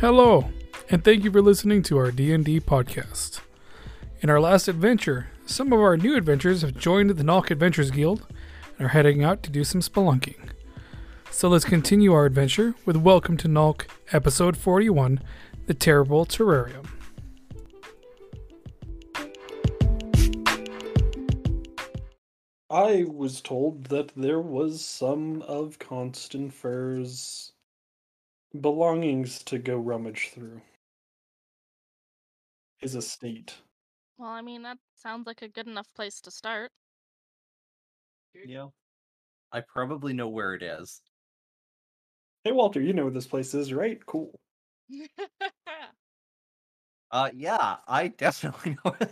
Hello, and thank you for listening to our D&D podcast. In our last adventure, some of our new adventurers have joined the Nalk Adventures Guild and are heading out to do some spelunking. So let's continue our adventure with Welcome to Nalk, Episode 41, The Terrible Terrarium. I was told that there was some of Constanfer's belongings to go rummage through. His estate. Well, I mean, that sounds like a good enough place to start. Yeah. I probably know where it is. Hey, Walter, you know where this place is, right? Cool. Uh yeah, I definitely know it.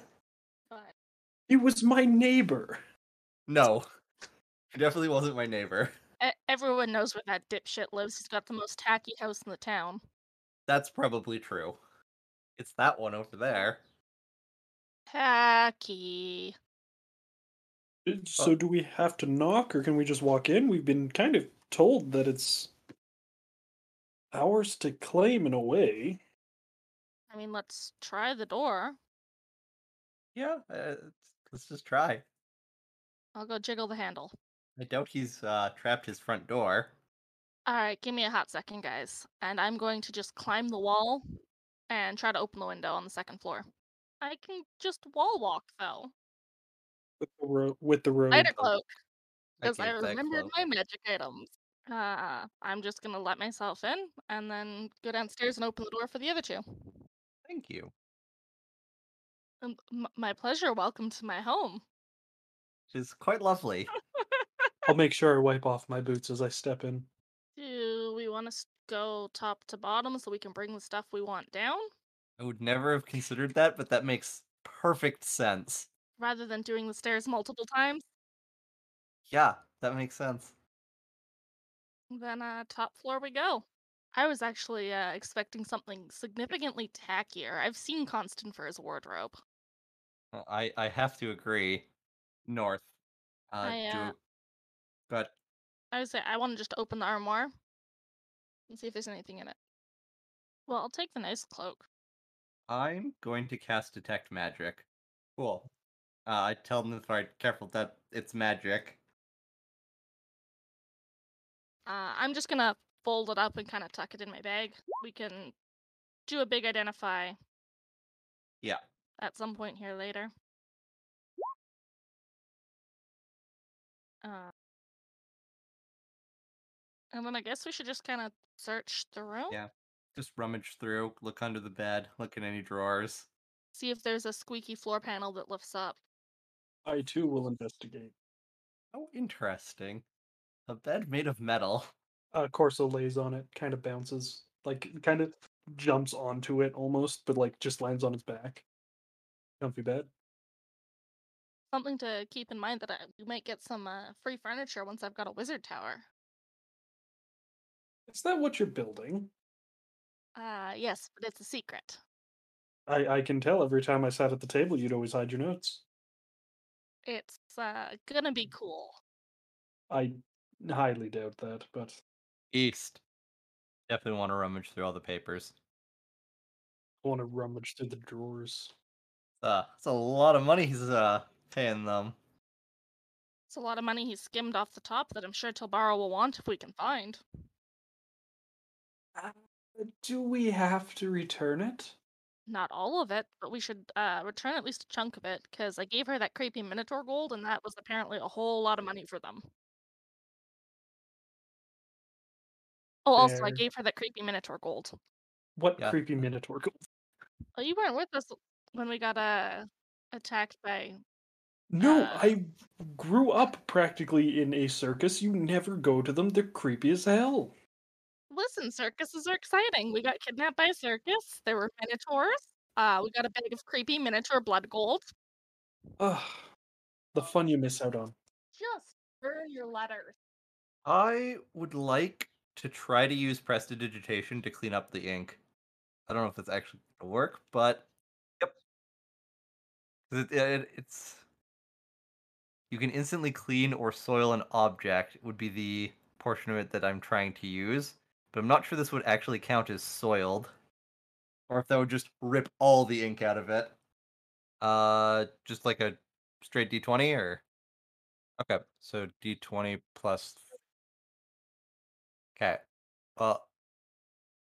but He was my neighbor. No. It definitely wasn't my neighbor. Everyone knows where that dipshit lives. He's got the most tacky house in the town. That's probably true. It's that one over there. Tacky. So, do we have to knock or can we just walk in? We've been kind of told that it's ours to claim in a way. I mean, let's try the door. Yeah, uh, let's just try. I'll go jiggle the handle. I doubt he's uh trapped his front door. All right, give me a hot second, guys. And I'm going to just climb the wall and try to open the window on the second floor. I can just wall walk, though. With the, ro- with the road. Spider cloak. Because I, gave that remembered my magic items. Uh, I'm just gonna let myself in and then go downstairs and open the door for the other two. Thank you. Um, m- my pleasure. Welcome to my home. It's quite lovely. I'll make sure I wipe off my boots as I step in. Do we want to go top to bottom so we can bring the stuff we want down, I would never have considered that, but that makes perfect sense. rather than doing the stairs multiple times? Yeah, that makes sense. Then uh, top floor we go. I was actually uh, expecting something significantly tackier. I've seen Constant for his wardrobe. I I have to agree. North. Uh, I, do uh, but I would say I want to just open the armoire and see if there's anything in it. Well, I'll take the nice cloak. I'm going to cast detect magic. Cool. Uh, I tell them if I careful that it's magic. Uh, I'm just gonna fold it up and kind of tuck it in my bag. We can do a big identify. Yeah. At some point here later. Uh, and then I guess we should just kind of search the room. Yeah. Just rummage through, look under the bed, look in any drawers. See if there's a squeaky floor panel that lifts up. I too will investigate. Oh, interesting. A bed made of metal. Uh, Corso lays on it, kind of bounces, like kind of jumps onto it almost, but like just lands on its back. Comfy bed. Something to keep in mind that I, we might get some uh, free furniture once I've got a wizard tower. Is that what you're building? Uh, yes, but it's a secret. I I can tell every time I sat at the table, you'd always hide your notes. It's uh, gonna be cool. I highly doubt that, but East. Definitely want to rummage through all the papers. I want to rummage through the drawers. Uh, it's a lot of money he's uh paying them. It's a lot of money he skimmed off the top that I'm sure Tilbara will want if we can find. Uh, do we have to return it? Not all of it, but we should uh, return at least a chunk of it, because I gave her that creepy Minotaur gold, and that was apparently a whole lot of money for them. Oh, also, I Fair. gave her that creepy Minotaur gold. What Yeah. creepy minotaur gold? Oh, you weren't with us when we got uh, attacked by. No, Uh, I grew up practically in a circus. You never go to them. They're creepy as hell. Listen, circuses are exciting. We got kidnapped by a circus. There were minotaurs. Uh, we got a bag of creepy minotaur blood gold. Ugh, the fun you miss out on. Just burn your letters. I would like to try to use prestidigitation to clean up the ink. I don't know if that's actually gonna work, but yep. It, it, it's you can instantly clean or soil an object would be the portion of it that I'm trying to use, but I'm not sure this would actually count as soiled. or if that would just rip all the ink out of it. Uh, just like a straight d20 or okay, so d20 plus. Okay, well,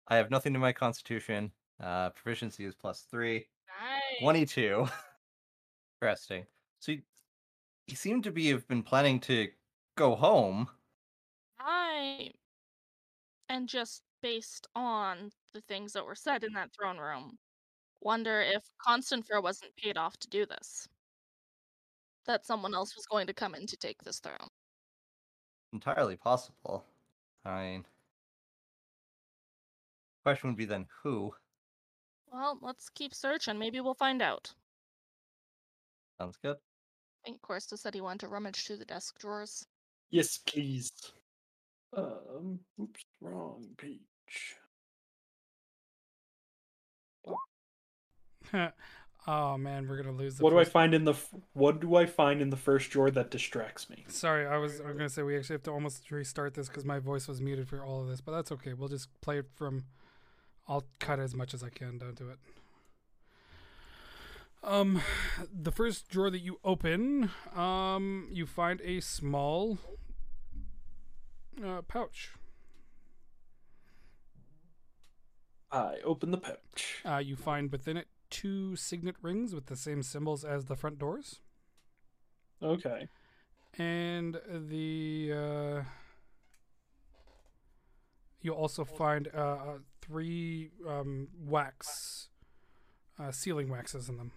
I have nothing to my constitution. Uh, proficiency is plus three. Nice. 22. Interesting. So you, you seem to be have been planning to go home. I and just based on the things that were said in that throne room, wonder if Constanfer wasn't paid off to do this. That someone else was going to come in to take this throne. Entirely possible. I mean, question would be then who? Well, let's keep searching. Maybe we'll find out. Sounds good. I think Corsta said he wanted to rummage through the desk drawers. Yes, please. Um, oops, wrong page. oh man, we're gonna lose. The What do I first- find in the What do I find in the first drawer that distracts me? Sorry, I was. I'm gonna say we actually have to almost restart this because my voice was muted for all of this, but that's okay. We'll just play it from. I'll cut as much as I can down to it. Um, the first drawer that you open, um, you find a small uh, pouch. I open the pouch. Uh, you find within it two signet rings with the same symbols as the front doors. Okay. and the uh, you also find uh, uh, three um, wax uh, sealing waxes in them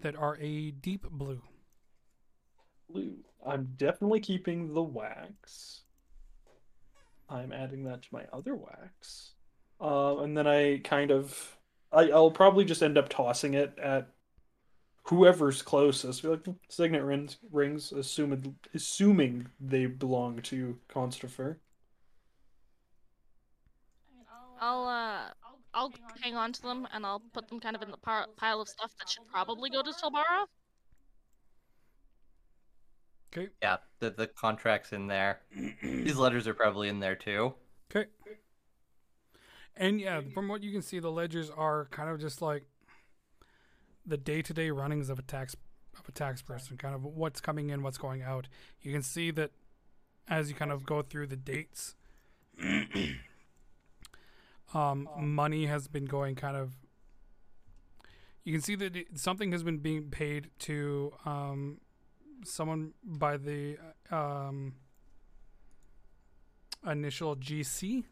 that are a deep blue. I'm definitely keeping the wax. I'm adding that to my other wax. Uh, and then I kind of, I, I'll probably just end up tossing it at whoever's closest. Be like signet rings, rings, assuming assuming they belong to Constifer. I'll uh, I'll hang on to them and I'll put them kind of in the pile of stuff that should probably go to Silbara. Okay. Yeah, the the contract's in there. These letters are probably in there too. Okay. And yeah, from what you can see, the ledgers are kind of just like the day-to-day runnings of a tax of a tax person, kind of what's coming in, what's going out. You can see that as you kind of go through the dates, um, money has been going kind of. You can see that something has been being paid to um, someone by the um, initial GC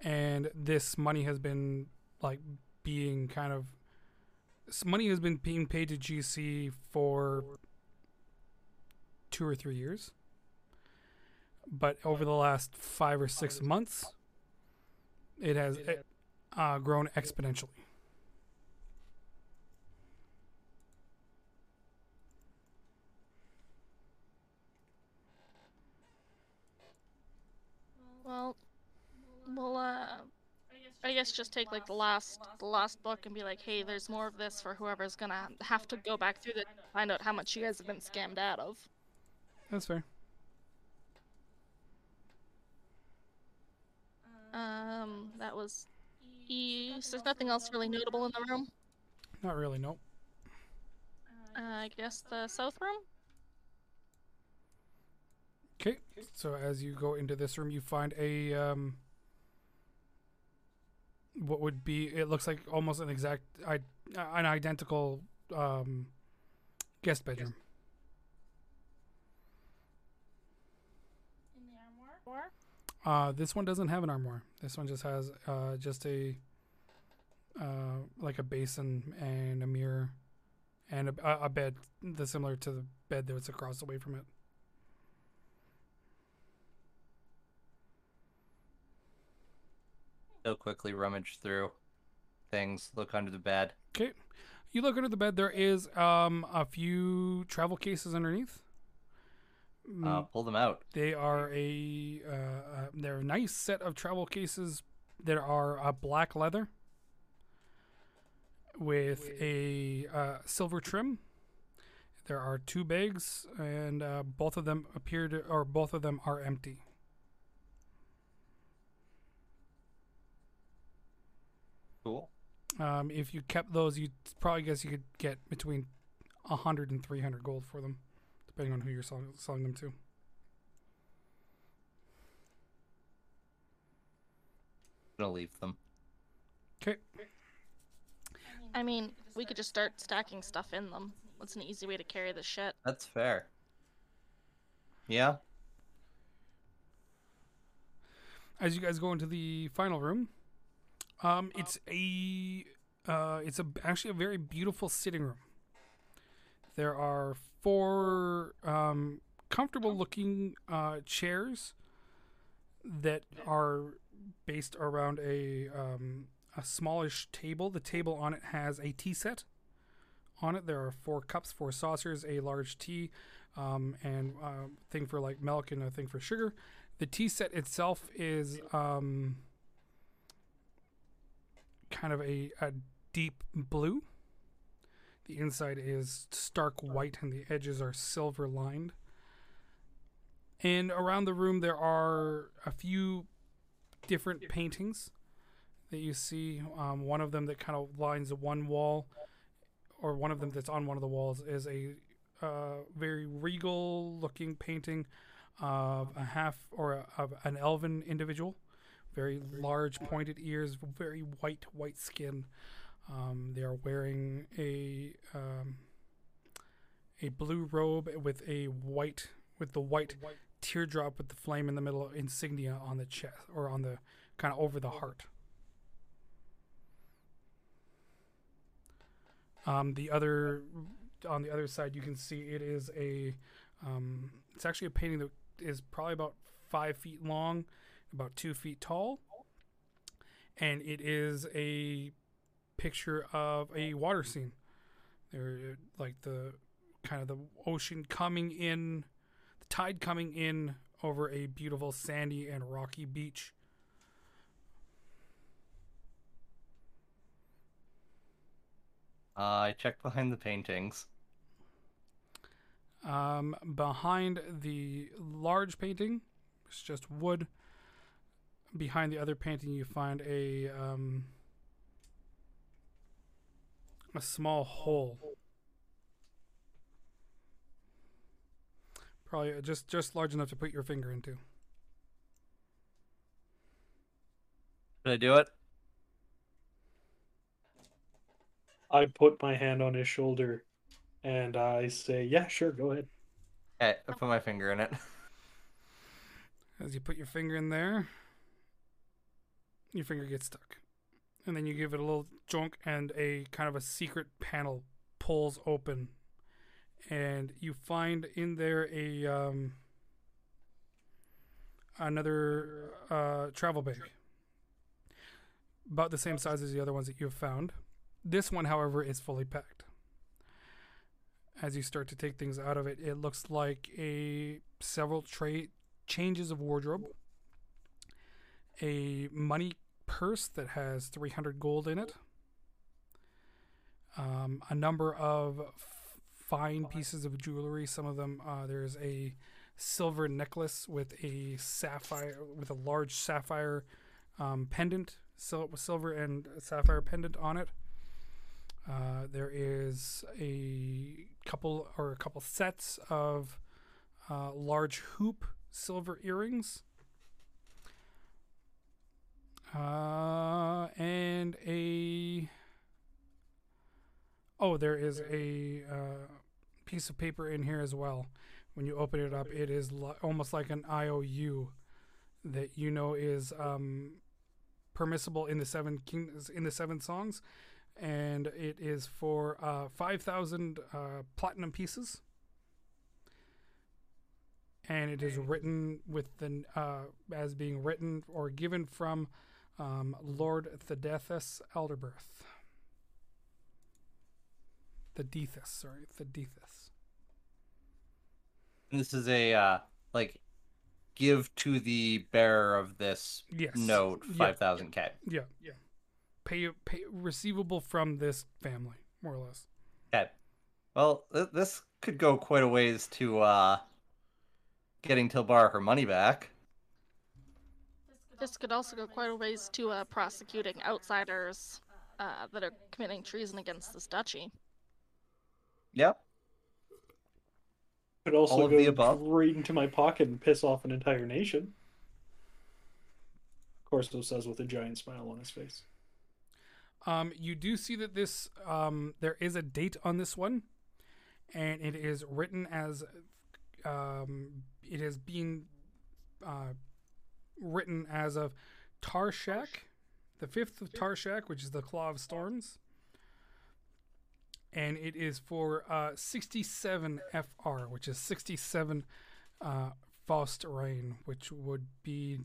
and this money has been like being kind of money has been being paid to GC for two or three years, but over the last five or six months, it has uh, grown exponentially. Well, we'll uh, I guess just take like the last the last book and be like, hey, there's more of this for whoever's gonna have to go back through to find out how much you guys have been scammed out of. That's fair. Um, that was East. There's nothing else really notable in the room. Not really, no. Uh, I guess the south room. Okay, so as you go into this room, you find a um, what would be it looks like almost an exact I, an identical um, guest bedroom. In the armoire. Uh, this one doesn't have an armoire. This one just has uh, just a uh, like a basin and a mirror and a, a- a bed that's similar to the bed that's across away from it. They'll quickly rummage through things, look under the bed. Okay. You look under the bed. There is um a few travel cases underneath. Uh, Mm, pull them out. They are a uh, uh, they're a nice set of travel cases that are uh, black leather with a uh, silver trim. There are two bags, and uh, both of them appear to, or both of them are empty. Um, if you kept those, you probably guess you could get between 100 and 300 gold for them, depending on who you're selling, selling them to. gonna leave them. Okay. I mean, we could just start stacking stuff in them. What's an easy way to carry this shit? That's fair. Yeah. As you guys go into the final room, um, it's a uh, it's a actually a very beautiful sitting room. There are four um, comfortable looking uh, chairs that are based around a um, a smallish table. The table on it has a tea set. On it, there are four cups, four saucers, a large tea, um, and a thing for like milk and a thing for sugar. The tea set itself is um, kind of a, a deep blue. The inside is stark white, and the edges are silver lined. And around the room, there are a few different paintings that you see. Um, one of them that kind of lines one wall, or one of them that's on one of the walls, is a uh, very regal looking painting of a half or a, of an elven individual. Very large, pointed ears, very white, white skin. Um, they are wearing a um, a blue robe with a white with the white teardrop with the flame in the middle insignia on the chest or on the kind of over the heart. Um, the other on the other side, you can see it is a. Um, it's actually a painting that is probably about five feet long, about two feet tall, and it is a picture of a water scene. There, like the kind of the ocean coming in, the tide coming in over a beautiful sandy and rocky beach. Uh, I checked behind the paintings. Um, behind the large painting, it's just wood. Behind the other painting, you find a um, a small hole. Probably just just large enough to put your finger into. Did I do it? I put my hand on his shoulder and I say, Yeah, sure, go ahead. Okay, I put my finger in it. As you put your finger in there, your finger gets stuck. And then you give it a little junk, and a kind of a secret panel pulls open. And you find in there a um, another uh, travel bag, about the same size as the other ones that you've found. This one, however, is fully packed. As you start to take things out of it, it looks like a several tray changes of wardrobe, a money purse that has 300 gold in it, um, a number of f- fine pieces of jewelry. Some of them, uh, there's a silver necklace with a sapphire, with a large sapphire um, pendant, sil- silver and sapphire pendant on it. Uh, there is a couple or a couple sets of uh, large hoop silver earrings. Uh, and a. Oh, there is a uh, piece of paper in here as well. When you open it up, it is li- almost like an IOU that you know is um, permissible in the seven kings in the seven songs, and it is for uh, five thousand uh, platinum pieces and it is written with the uh, as being written or given from um, Lord Thedethus Elderbirth. Thedethus, sorry, Thedethus. This is a uh, like give to the bearer of this Yes. note Yeah. five thousand k. Yeah, yeah. Pay, pay receivable from this family, more or less. Yeah. Well, th- this could go quite a ways to uh, getting Tilbar her money back. This could also go quite a ways to uh, prosecuting outsiders uh, that are committing treason against this duchy. Yep. Could also All of go the above? right into my pocket and piss off an entire nation. Corso says with a giant smile on his face. Um, you do see that this um, there is a date on this one, and it is written as um, it is being uh, written as of Tarshak, the fifth of Tarshak, which is the Claw of Storms, and it is for uh, 67 FR, which is 67 uh, Faust Rain, which would be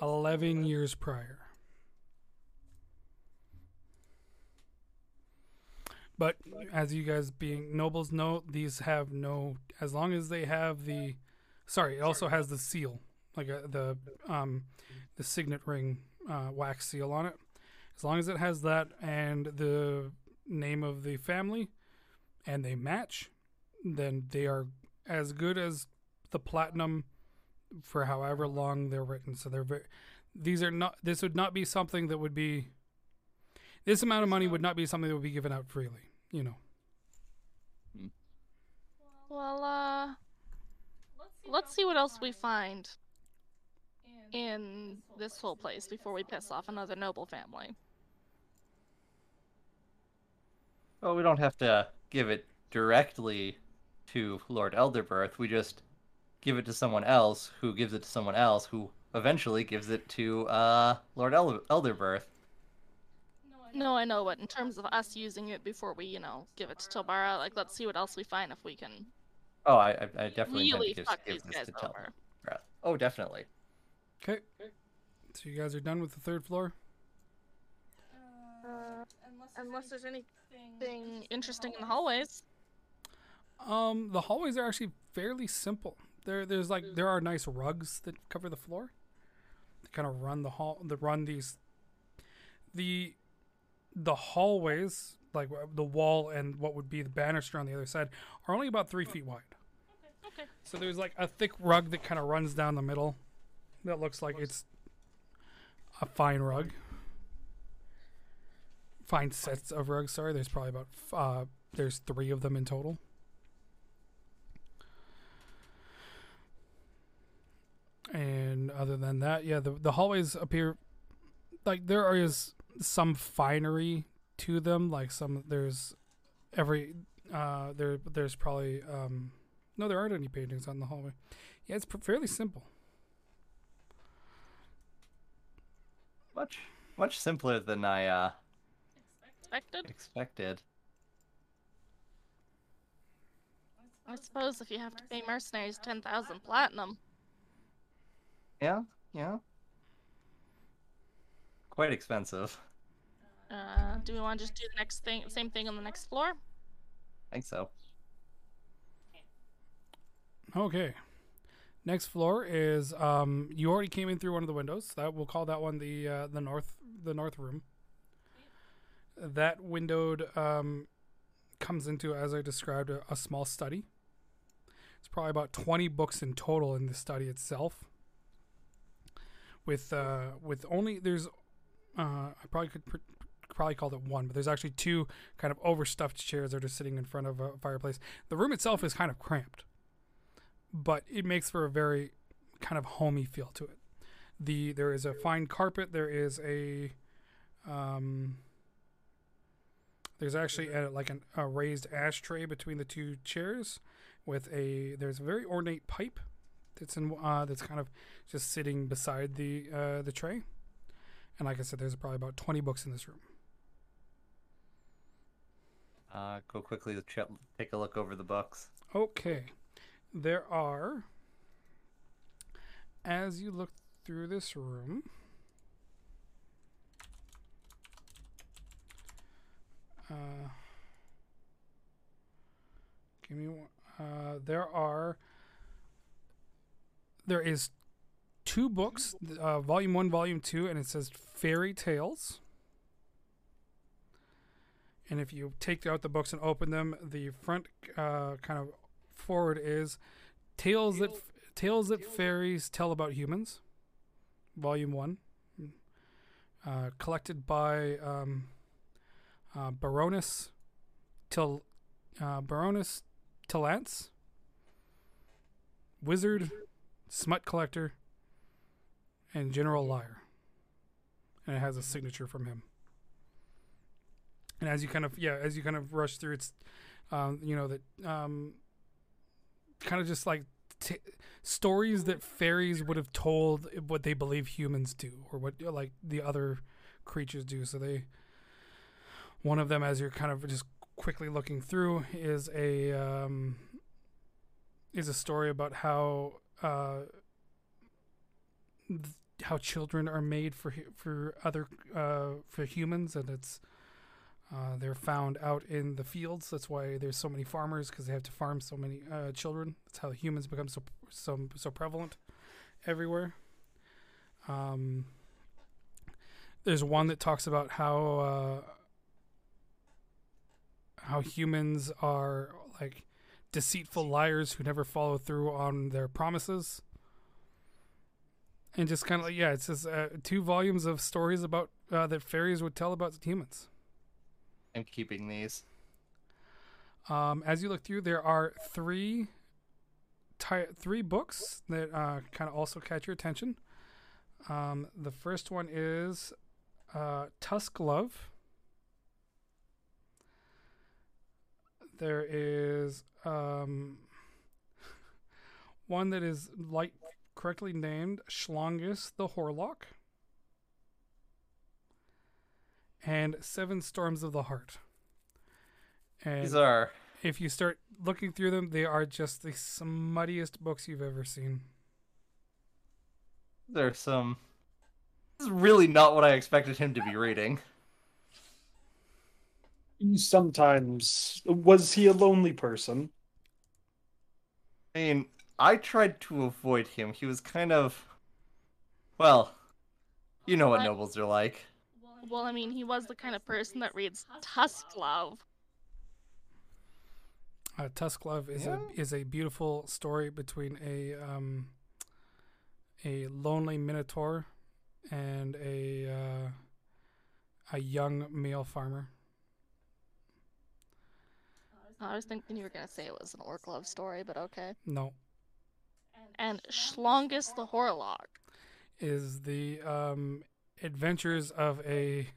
11 years prior. But as you guys being nobles know, these have no. As long as they have the, sorry, it also has the seal, like a, the um, the signet ring uh, wax seal on it. As long as it has that and the name of the family, and they match, then they are as good as the platinum for however long they're written. So they're very. These are not. This would not be something that would be. This amount of money would not be something that would be given out freely. You know. Well, uh, let's see what else we find in this whole place before we piss off another noble family. Well, we don't have to give it directly to Lord Elderbirth. We just give it to someone else who gives it to someone else who eventually gives it to uh, Lord El- Elderbirth. No, I know, but in terms of us using it before we, you know, give it to Tilbara, like, let's see what else we find if we can Oh, I, I, definitely really fuck give, these give guys this to over. Oh, definitely. Okay. So you guys are done with the third floor. Uh, unless there's anything interesting in the hallways. Um, the hallways are actually fairly simple. There, there's like there are nice rugs that cover the floor. They kind of run the hall, the run these, the, the hallways like uh, the wall and what would be the banister on the other side are only about three feet wide. Okay. Okay. So there's like a thick rug that kind of runs down the middle. That looks like it's a fine rug. Fine sets of rugs. Sorry, there's probably about uh, there's three of them in total. And other than that, yeah, the the hallways appear like there is some finery to them. Like some there's every uh there there's probably um no there aren't any paintings on the hallway. Yeah, it's fairly simple. Much, much simpler than I uh, Expected? expected. I suppose if you have to pay mercenaries 10,000 platinum. Yeah, yeah. Quite expensive. Uh, do we want to just do the next thing, same thing on the next floor? I think so. Okay. Next floor is um you already came in through one of the windows. That we'll call that one the uh, the north the north room. That windowed um comes into as I described a, a small study. It's probably about 20 books in total in the study itself. With uh with only there's uh I probably could pr- probably called it one, but there's actually two kind of overstuffed chairs that are just sitting in front of a fireplace. The room itself is kind of cramped but it makes for a very kind of homey feel to it. The there is a fine carpet. There is a um, there's actually a, like an, a raised ashtray between the two chairs with a there's a very ornate pipe that's in uh, that's kind of just sitting beside the uh, the tray. And like I said, there's probably about 20 books in this room. Uh, go quickly to ch- take a look over the books. Okay. There are, as you look through this room, uh, give me one. Uh, there are, there is two books, uh, volume one, volume two, and it says fairy tales. And if you take out the books and open them, the front uh, kind of forward is tales that tales that fairies tell about humans volume 1 uh, collected by um, uh, Baroness Til uh, Baroness Tilance, Wizard, Smut Collector, and General Liar. And it has a signature from him. And as you kind of yeah, as you kind of rush through, it's um, you know that um, kind of just like t- stories that fairies would have told what they believe humans do or what like the other creatures do. So they one of them, as you're kind of just quickly looking through, is a um, is a story about how uh, th- how children are made for for other uh, for humans, and it's uh, they're found out in the fields. That's why there's so many farmers because they have to farm so many uh, children. That's how humans become so so so prevalent everywhere. Um, there's one that talks about how uh, how humans are like deceitful liars who never follow through on their promises. And just kind of like yeah, it's just uh, two volumes of stories about uh, that fairies would tell about humans. I'm keeping these. Um, as you look through, there are three ti- three books that uh, kind of also catch your attention. Um, the first one is uh, Tusk Love. There is um, one that is like correctly named Schlongus the Horlock. And Seven Storms of the Heart. And These are if you start looking through them, they are just the smuttiest books you've ever seen. there's some. This is really not what I expected him to be reading. He sometimes was he a lonely person? I mean, I tried to avoid him. He was kind of. Well, you know what What? nobles are like. Well, I mean, he was the kind of person that reads Tusk Love. Uh, Tusk Love is Yeah. a is a beautiful story between a um, a lonely minotaur and a uh, a young male farmer. I was thinking you were gonna say it was an orc love story, but okay. No, And Schlongus the Horlock. is the um, adventures of a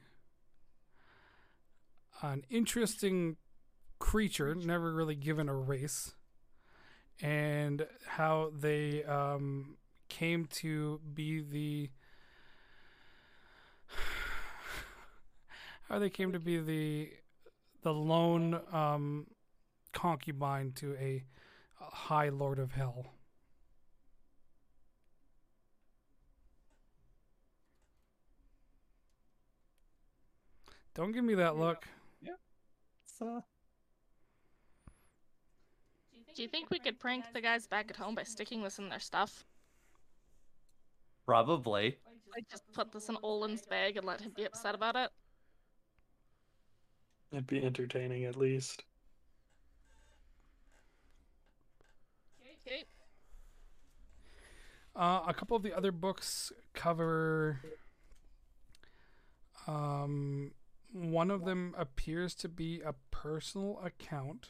an interesting creature, never really given a race, and how they um, came to be the how they came to be the the lone um, concubine to a, a high lord of hell. Don't give me that look. It's, uh, Do you think we could prank the guys back at home by sticking this in their stuff? probably. Like, just put this in Olin's bag and let him be upset about it? It'd be entertaining at least. Okay. Uh, a couple of the other books cover. Um, one of them appears to be a personal account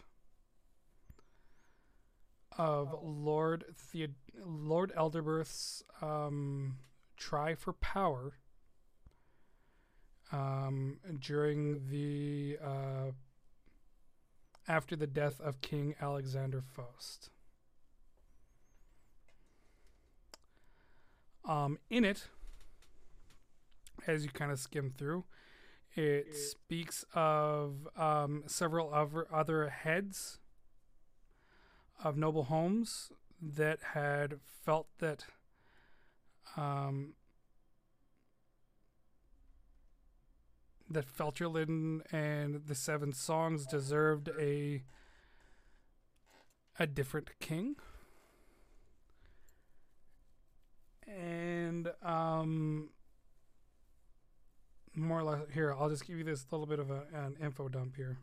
of Lord Theod- Lord Elderberth's um, try for power um, during the uh, after the death of King Alexander Faust. Um, in it, as you kind of skim through, it speaks of um, several other heads of noble homes that had felt that um, that Felcherlin and the Seven Songs deserved a a different king. And um more or less here, I'll just give you this little bit of a, an info dump here.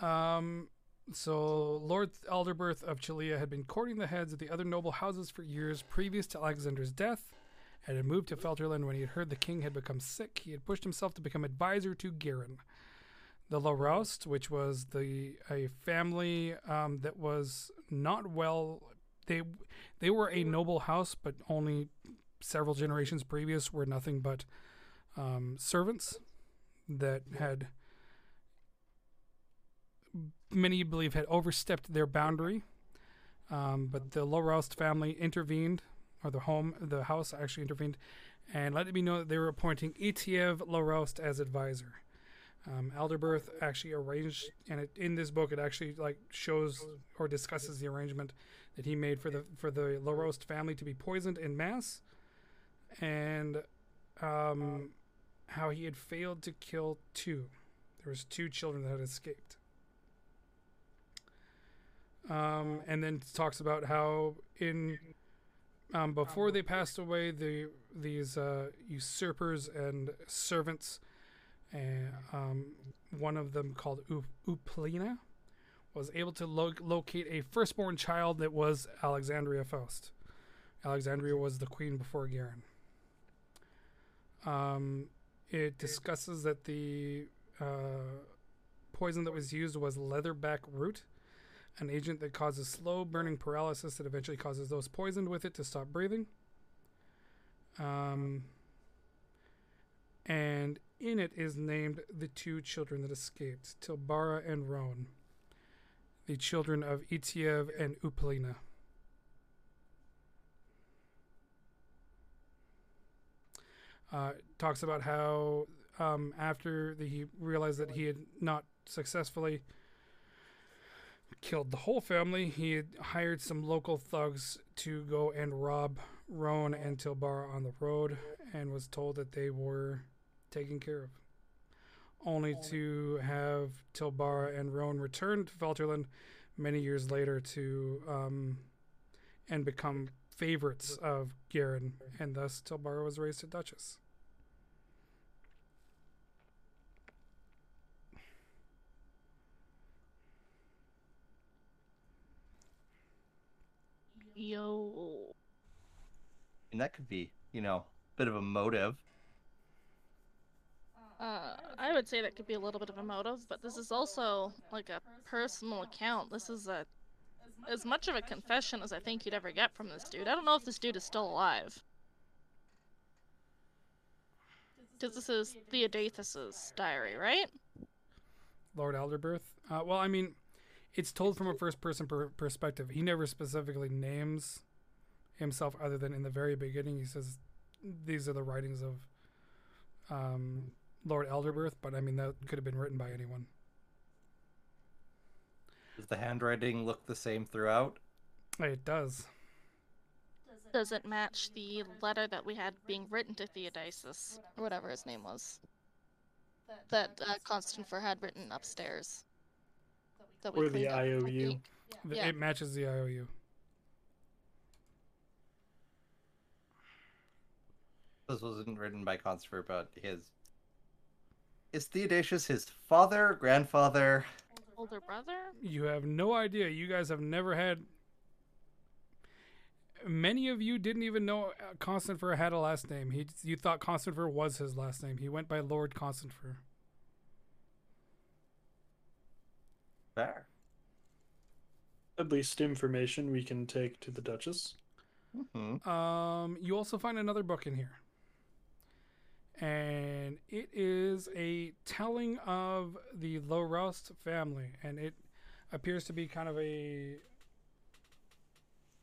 Um so Lord Elderberth of Chilea had been courting the heads of the other noble houses for years previous to Alexander's death, and had moved to Felterland when he had heard the king had become sick. He had pushed himself to become advisor to Garen. The Laroust, which was the a family um, that was not well, they they were a noble house, but only several generations previous were nothing but um, servants that had many believe had overstepped their boundary. Um, but the Laroust family intervened, or the home, the house actually intervened, and let me know that they were appointing Etiev Laroust as advisor. Um, Alderberth actually arranged, and it, in this book, it actually like shows or discusses the arrangement that he made for the for the Laroust family to be poisoned in mass, and um, how he had failed to kill two. There was two children that had escaped. Um, and then talks about how in um, before they passed away, the these uh, usurpers and servants, and um, one of them called U- Uplina, was able to lo- locate a firstborn child that was Alexandria Faust. Alexandria was the queen before Garen. Um, it discusses that the uh, poison that was used was leatherback root, an agent that causes slow burning paralysis that eventually causes those poisoned with it to stop breathing. Um, and in it is named the two children that escaped, Tilbara and Roan, the children of Etiev and Uplina. Uh, talks about how um, after the, he realized that he had not successfully killed the whole family, he had hired some local thugs to go and rob Roan and Tilbara on the road and was told that they were taken care of. Only to have Tilbara and Roan return to Felterland many years later to um, and become favorites of Garen, and thus Tilbara was raised a duchess. Yo. And that could be, you know, a bit of a motive. Uh, I would say that could be a little bit of a motive, but this is also like a personal account. This is a as much of a confession as I think you'd ever get from this dude. I don't know if this dude is still alive. Because this is Theodathus's diary, right? Lord Alderberth. Uh, well, I mean, it's told from a first person per- perspective. He never specifically names himself, other than in the very beginning, he says, "These are the writings of um, Lord Alderberth." But I mean, that could have been written by anyone. Does the handwriting look the same throughout? It does. Does it match the letter that we had being written to Theodosius, whatever his name was, that uh, Constanfer had written upstairs? That Or the cleaned up with IOU. ink? Yeah. It matches the IOU. This wasn't written by Constantine, but his. Is Theodosius his father, grandfather? Older brother? You have no idea. You guys have never had. Many of you didn't even know uh, Constanfer had a last name. He, you thought Constanfer was his last name. He went by Lord Constanfer. Fair. At least information we can take to the Duchess. hmm Um, you also find another book in here, and it is a telling of the Lorost family, and it appears to be kind of a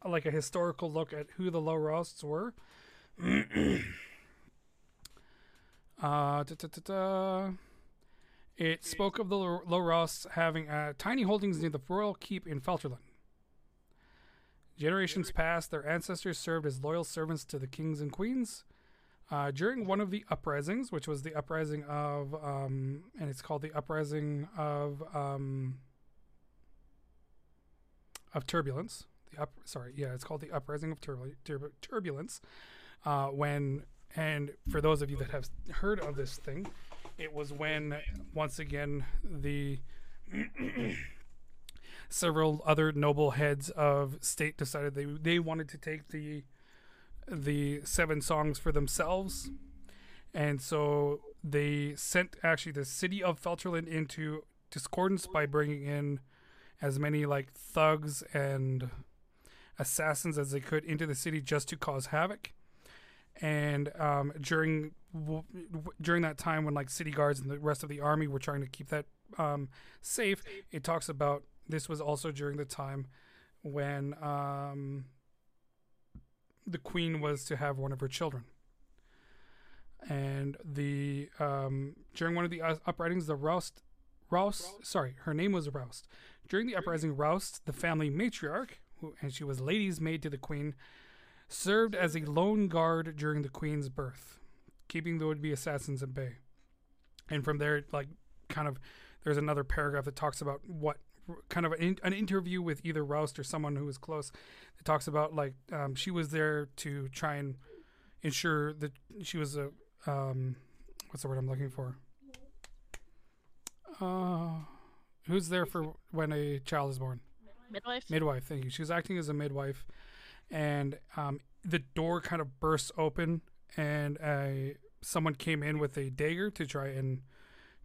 like a historical look at who the Lorosts were. uh, da, da, da, da. It spoke of the Lorosts having uh, tiny holdings near the royal keep in Felterland. Generations past, their ancestors served as loyal servants to the kings and queens. Uh, during one of the uprisings, which was the uprising of, um, and it's called the uprising of um, of turbulence. The up, sorry, yeah, it's called the uprising of turbul- turb- turbulence. Uh, when and for those of you that have heard of this thing, it was when once again the several other noble heads of state decided they they wanted to take the the seven songs for themselves. And so they sent actually the city of Felterland into discordance by bringing in as many like thugs and assassins as they could into the city just to cause havoc. And um, during w- w- during that time when like city guards and the rest of the army were trying to keep that um, safe, it talks about this was also during the time when um, the queen was to have one of her children. And the um, during one of the uh, uprisings, the Roust, Roust, sorry, her name was Roust. During the uprising, Roust, the family matriarch, who, and she was lady's maid to the queen, served as a lone guard during the queen's birth, keeping the would-be assassins at bay. And from there, like, kind of, there's another paragraph that talks about what kind of an, an interview with either Roust or someone who was close. It talks about like um, she was there to try and ensure that she was a um, what's the word I'm looking for? Uh, who's there for when a child is born? Midwife. Midwife. Thank you. She was acting as a midwife, and um, the door kind of bursts open, and someone came in with a dagger to try and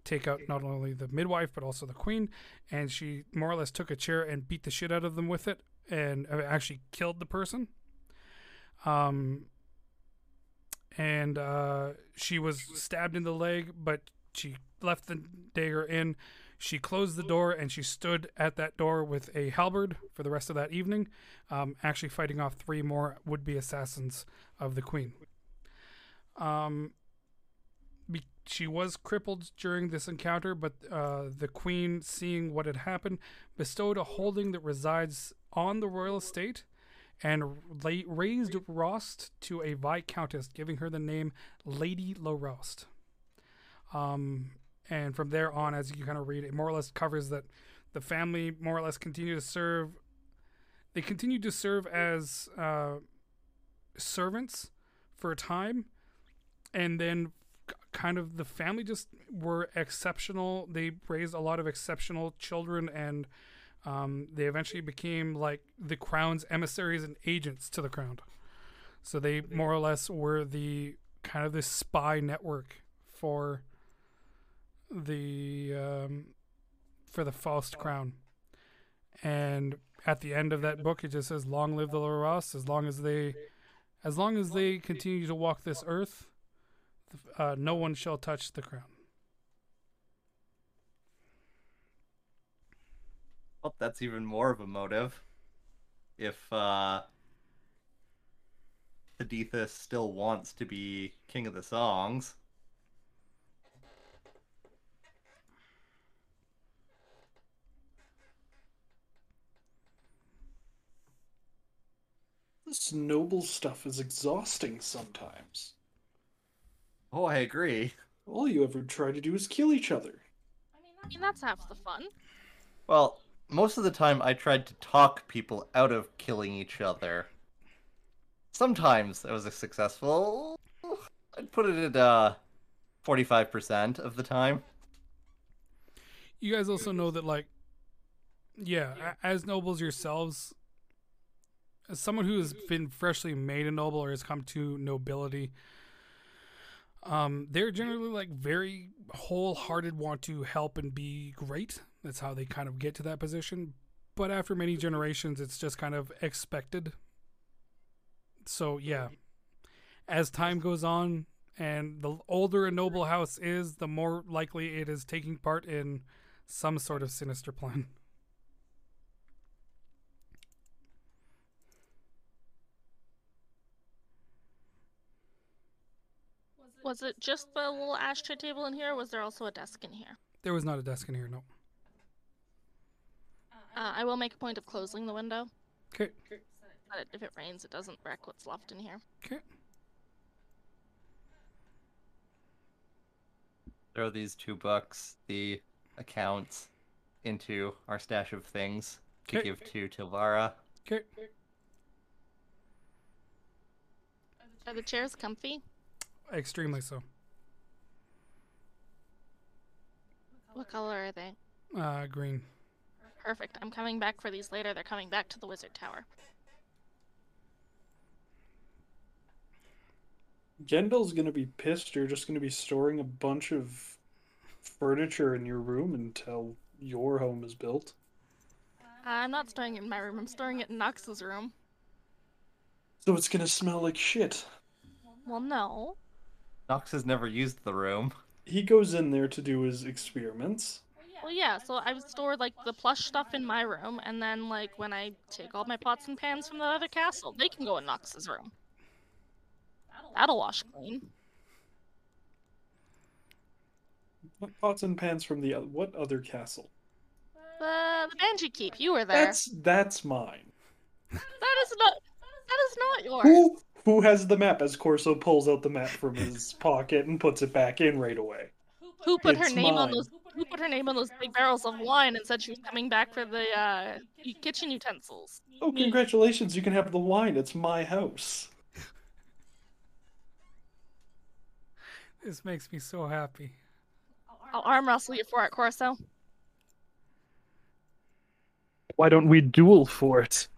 take out not only the midwife but also the queen. And she more or less took a chair and beat the shit out of them with it, and uh, actually killed the person. Um, and uh, she was stabbed in the leg, but she left the dagger in. She closed the door and she stood at that door with a halberd for the rest of that evening, um, actually fighting off three more would be assassins of the queen. Um, be- she was crippled during this encounter, but uh, the queen, seeing what had happened, bestowed a holding that resides on the royal estate and la- raised Rost to a viscountess, giving her the name Lady Lorost. Um, and from there on, as you kind of read, it more or less covers that the family more or less continue to serve. They continued to serve as uh, servants for a time, and then kind of the family just were exceptional. They raised a lot of exceptional children, and um, they eventually became like the crown's emissaries and agents to the crown. So they more or less were the kind of the spy network for the um, for the Faust crown. And at the end of that book, it just says, "Long live the Laros." As long as they, as long as they continue to walk this earth, uh, no one shall touch the crown. Well, that's even more of a motive. If uh Hadithus still wants to be king of the songs. This noble stuff is exhausting sometimes. Oh, I agree. All you ever try to do is kill each other. I mean, that's half the fun. Well, most of the time I tried to talk people out of killing each other. Sometimes I was successful. I'd put it at uh 45% of the time. You guys also know that, like, yeah, as nobles yourselves, as someone who has been freshly made a noble or has come to nobility, um, they're generally like very wholehearted, want to help and be great. That's how they kind of get to that position. But after many generations, it's just kind of expected. So yeah, as time goes on, and the older a noble house is, the more likely it is taking part in some sort of sinister plan. Was it just the little ashtray table in here, or was there also a desk in here? There was not a desk in here, no. Uh, I will make a point of closing the window. Okay. so that if it rains, it doesn't wreck what's left in here. Okay. Throw these two bucks, the accounts, into our stash of things to Okay. give to Tilvara. Okay. Are the chairs comfy? Extremely so. What color are they? Uh, green. Perfect. I'm coming back for these later. They're coming back to the wizard tower. Gendel's gonna be pissed. You're just gonna be storing a bunch of furniture in your room until your home is built. I'm not storing it in my room. I'm storing it in Nox's room. So it's gonna smell like shit. Well, no. Nox has never used the room. He goes in there to do his experiments. Well, yeah. So I've stored like the plush stuff in my room, and then like when I take all my pots and pans from the other castle, they can go in Nox's room. That'll wash clean. What pots and pans from the oth- what other castle? The the Banshee Keep. You were there. That's that's mine. That is not. That is not yours. Who who has the map? As Corso pulls out the map from his pocket and puts it back in right away. Who put her It's name on those? Who put her name on those big barrels of wine and said she was coming back for the uh, kitchen utensils? Oh, congratulations! You can have the wine. It's my house. This makes me so happy. I'll arm wrestle you for it, Corso. Why don't we duel for it?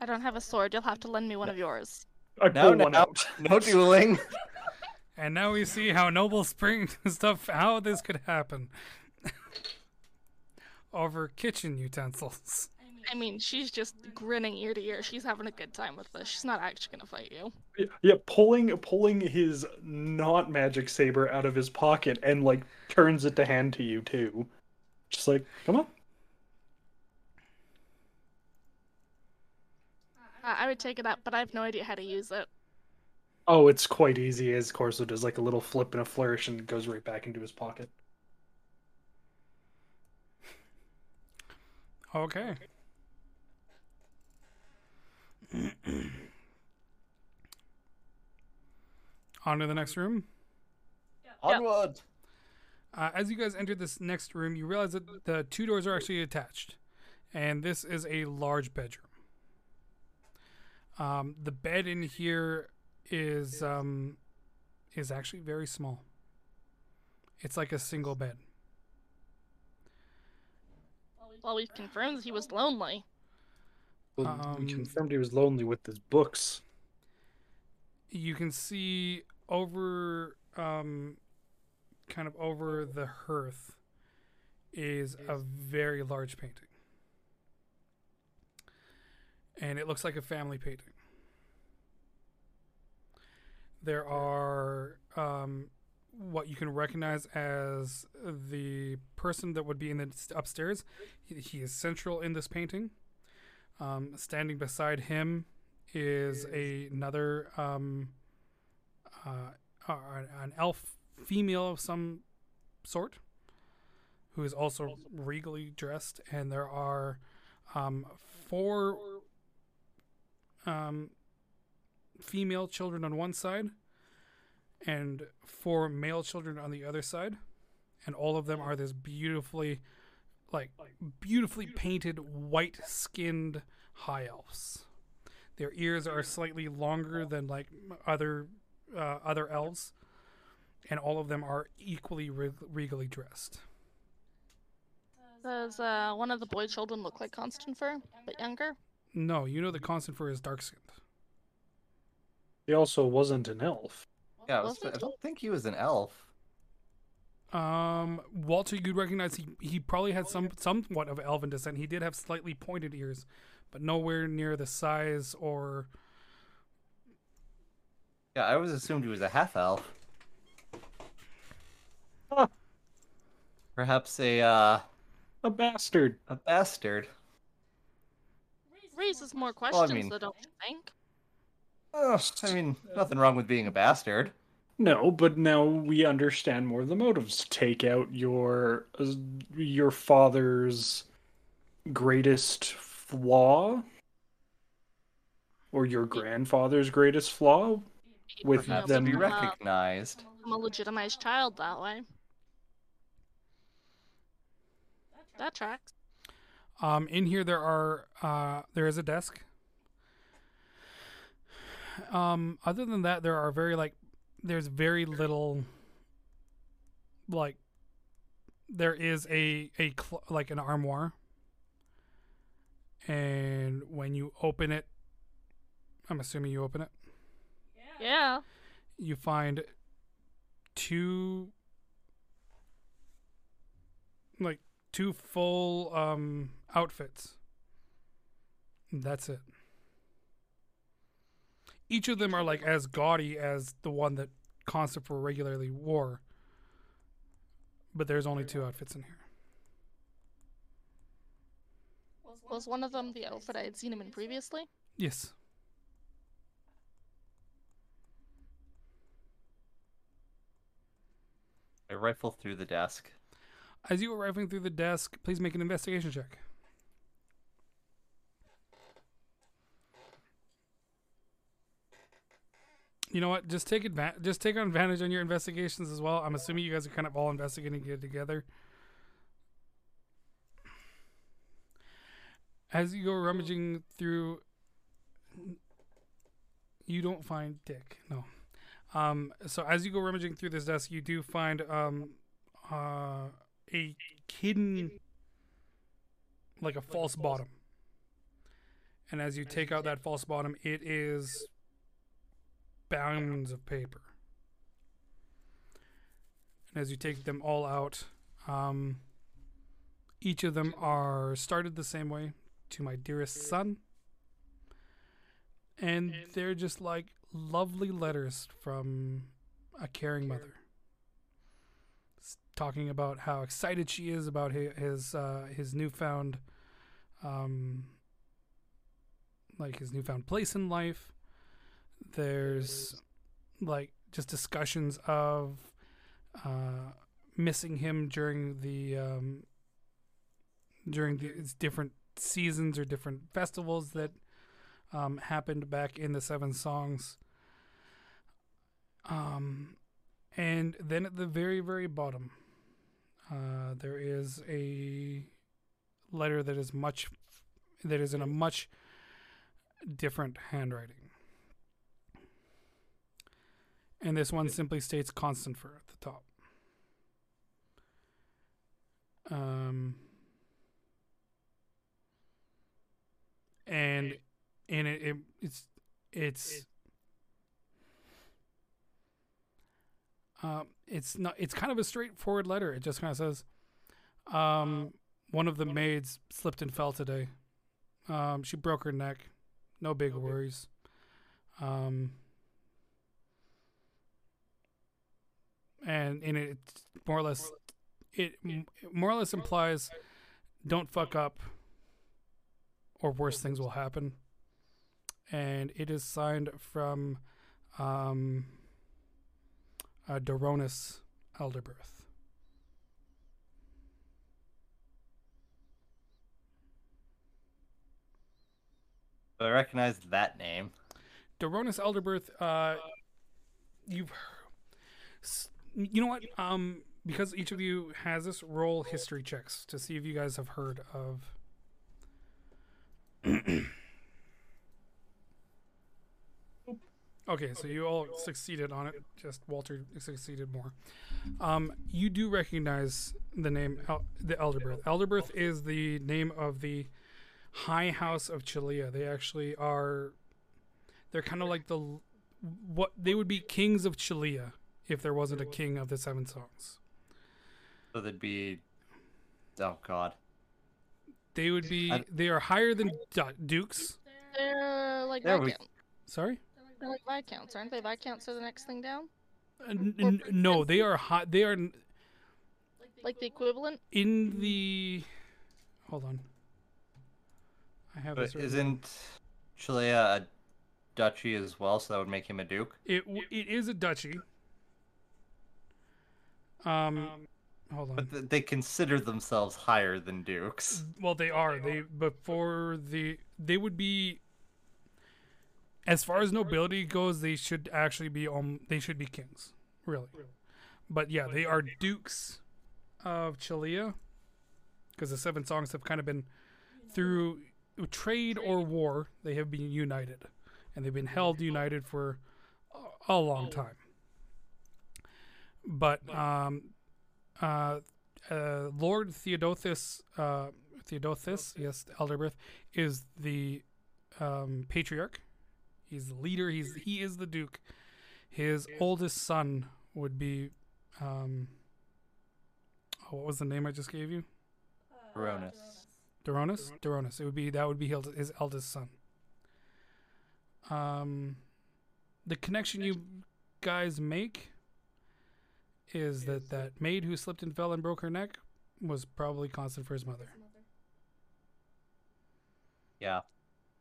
I don't have a sword. You'll have to lend me one of yours. I No, pull one no, out. no dueling. And now we see how Noble Spring stuff, how this could happen. Over kitchen utensils. I mean, she's just grinning ear to ear. She's having a good time with this. She's not actually gonna fight you. Yeah, yeah, pulling pulling his not magic saber out of his pocket and like turns it to hand to you too. Just like, come on. I would take it up, but I have no idea how to use it. Oh, it's quite easy as Corso does like a little flip and a flourish and goes right back into his pocket. Okay. On to the next room. Onward. Uh, as you guys enter this next room, you realize that the two doors are actually attached, and this is a large bedroom. Um, the bed in here is um, is actually very small. It's like a single bed. Well, we've confirmed that he was lonely. Well, Um, we confirmed he was lonely with his books. You can see over, um, kind of over the hearth, is a very large painting, and it looks like a family painting. There are um, what you can recognize as the person that would be in the upstairs. He, he is central in this painting. Um, standing beside him is a, another um, uh, uh, an elf female of some sort who is also regally dressed, and there are um, four um, female children on one side and four male children on the other side, and all of them are this beautifully, like beautifully painted, white-skinned high elves. Their ears are slightly longer than like other uh, other elves, and all of them are equally reg- regally dressed. Does uh, one of the boy children look like Constanfer, but younger? No, you know the Constanfer is dark skinned. He also wasn't an elf. Yeah, I, was, Was I don't think he was an elf. Um, Walter, you'd recognize he he probably had some somewhat of elven descent. He did have slightly pointed ears, but nowhere near the size or Yeah, I always assumed he was a half elf. Huh. Perhaps a uh, A bastard. a bastard. Raises more I questions, mean- though, don't you think? Ugh, I mean, nothing wrong with being a bastard. No, but now we understand more of the motives. Take out your uh, your father's greatest flaw, or your grandfather's greatest flaw. With Perhaps them- be become a- recognized. become a legitimized child that way. That tracks. Um, in here there are uh, there is a desk. Um, other than that, there are very like there's very little like there is a a cl- like an armoire, and when you open it, I'm assuming you open it. Yeah. you find two like two full um outfits. That's it. Each of them are like as gaudy as the one that Constantine regularly wore. But there's only two outfits in here. Was one of them the outfit I had seen him in previously? Yes. I rifle through the desk. As you are rifling through the desk, please make an investigation check. You know what? Just take advantage. Just take advantage on your investigations as well. I'm assuming you guys are kind of all investigating it together. As you go rummaging through, you don't find Dick. No. Um. So as you go rummaging through this desk, you do find um, uh, a hidden, like a false bottom. And as you take out that false bottom, it is bounds of paper. And as you take them all out, um, each of them are started the same way to my dearest son. And they're just like lovely letters from a caring mother. Talking about how excited she is about his his, uh, his newfound, um, like his newfound place in life, there's like just discussions of uh, missing him during the um, during the different seasons or different festivals that um, happened back in the Seven Songs. Um, and then at the very very bottom, uh, there is a letter that is much that is in a much different handwriting. And this one simply states Constanfer at the top. Um, and in it, it it's it's um, it's not it's kind of a straightforward letter. It just kind of says, um, one of the maids slipped and fell today. Um, she broke her neck. No big worries. Um, and in it, more or less, it more or less implies, don't fuck up, or worse things will happen. And it is signed from, um, uh, Doronis Elderbirth. I recognize that name. Doronis Elderbirth, uh, you've, you know what? Um, because each of you has this, roll history checks to see if you guys have heard of. okay, so you all succeeded on it. Just Walter succeeded more. Um, you do recognize the name El- the Elderbirth. Elderbirth is the name of the High House of Chilea. They actually are. They're kind of like the what they would be kings of Chilea if there wasn't a king of the Seven Songs. So they'd be. Oh God. They would be. They are higher than du- dukes. They're like There we- Sorry. They're like Viscounts, aren't they? Viscounts are the next thing down? Uh, n- n- no, they are high. They are n- Like the equivalent? in the. Hold on. I have But this. isn't Chilea a duchy as well? So that would make him a duke. It w- it is a duchy. Um, hold on. But th- they consider themselves higher than dukes. Well, they are. They before the they would be. As far as nobility goes, they should actually be um they should be kings, really. But yeah, they are dukes of Chilea, because the seven songs have kind of been through trade or war. They have been united, and they've been held united for a- a long time. But um, uh, uh, Lord Theodothus, uh, Theodothus, yes, Elderbirth, is the um, patriarch. He's the leader. He's he is the duke, His oldest son would be, um, oh, what was the name I just gave you? Baronus. Duronis. Duronis. It would be that would be his his eldest son. Um, the connection you guys make is that that maid who slipped and fell and broke her neck was probably Constanfer his mother. Yeah.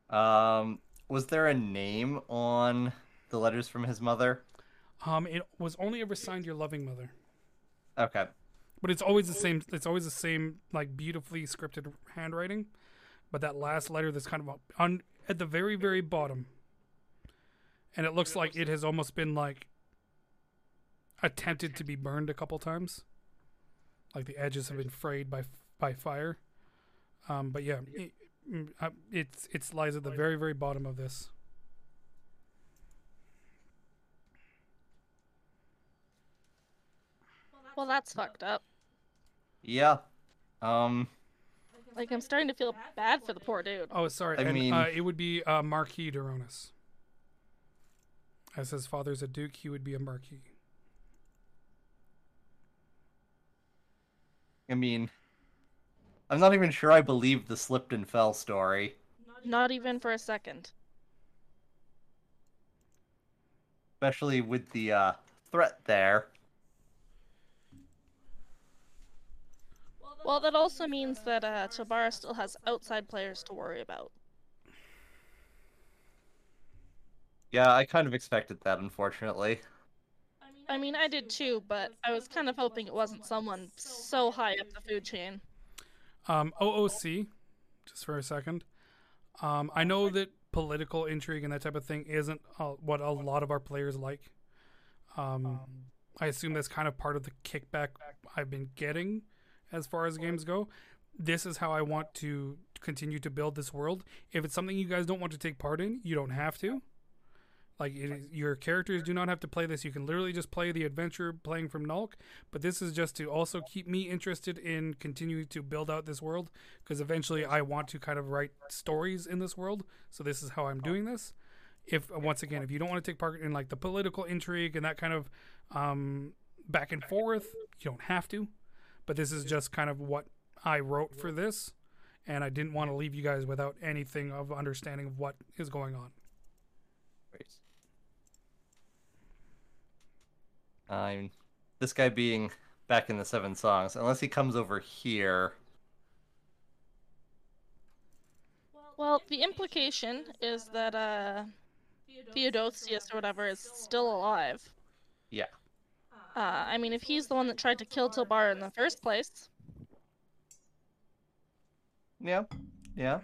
Um, was there a name on the letters from his mother? Um, it was only ever signed your loving mother, Okay. but it's always the same. It's always the same, like beautifully scripted handwriting. But that last letter, that's kind of on at the very very bottom, and it looks like it has almost been like attempted to be burned a couple times. Like the edges have been frayed by by fire. Um, but yeah, it, it's it's lies at the very very bottom of this. Well, that's fucked up. Yeah. Um, Like, I'm starting to feel bad for the poor dude. Oh, sorry. I and, mean- uh, it would be uh, Marquis Duronis. As his father's a duke, he would be a marquis. I mean, I'm not even sure I believe the slipped and fell story, Not even for a second. especially with the uh, threat there. Well, that also means that uh, Tabara still has outside players to worry about. Yeah, I kind of expected that, unfortunately. I mean, I did too, but I was kind of hoping it wasn't someone so high up the food chain. Um, OOC, just for a second. Um, I know that political intrigue and that type of thing isn't uh, what a lot of our players like. Um, I assume that's kind of part of the kickback I've been getting as far as games go. This is how I want to continue to build this world. If it's something you guys don't want to take part in, you don't have to. Like it is, your characters do not have to play this. You can literally just play the adventure playing from Nulk. But this is just to also keep me interested in continuing to build out this world because eventually I want to kind of write stories in this world. So this is how I'm doing this. If once again, if you don't want to take part in like the political intrigue and that kind of um, back and forth, you don't have to. But this is just kind of what I wrote for this, and I didn't want to leave you guys without anything of understanding of what is going on. Mean, this guy being back in the Seven Songs, unless he comes over here. Well, the implication is that uh, Theodosius or whatever is still alive. Yeah. Uh, I mean, if he's the one that tried to kill Tilbar in the first place, Yeah. Yeah.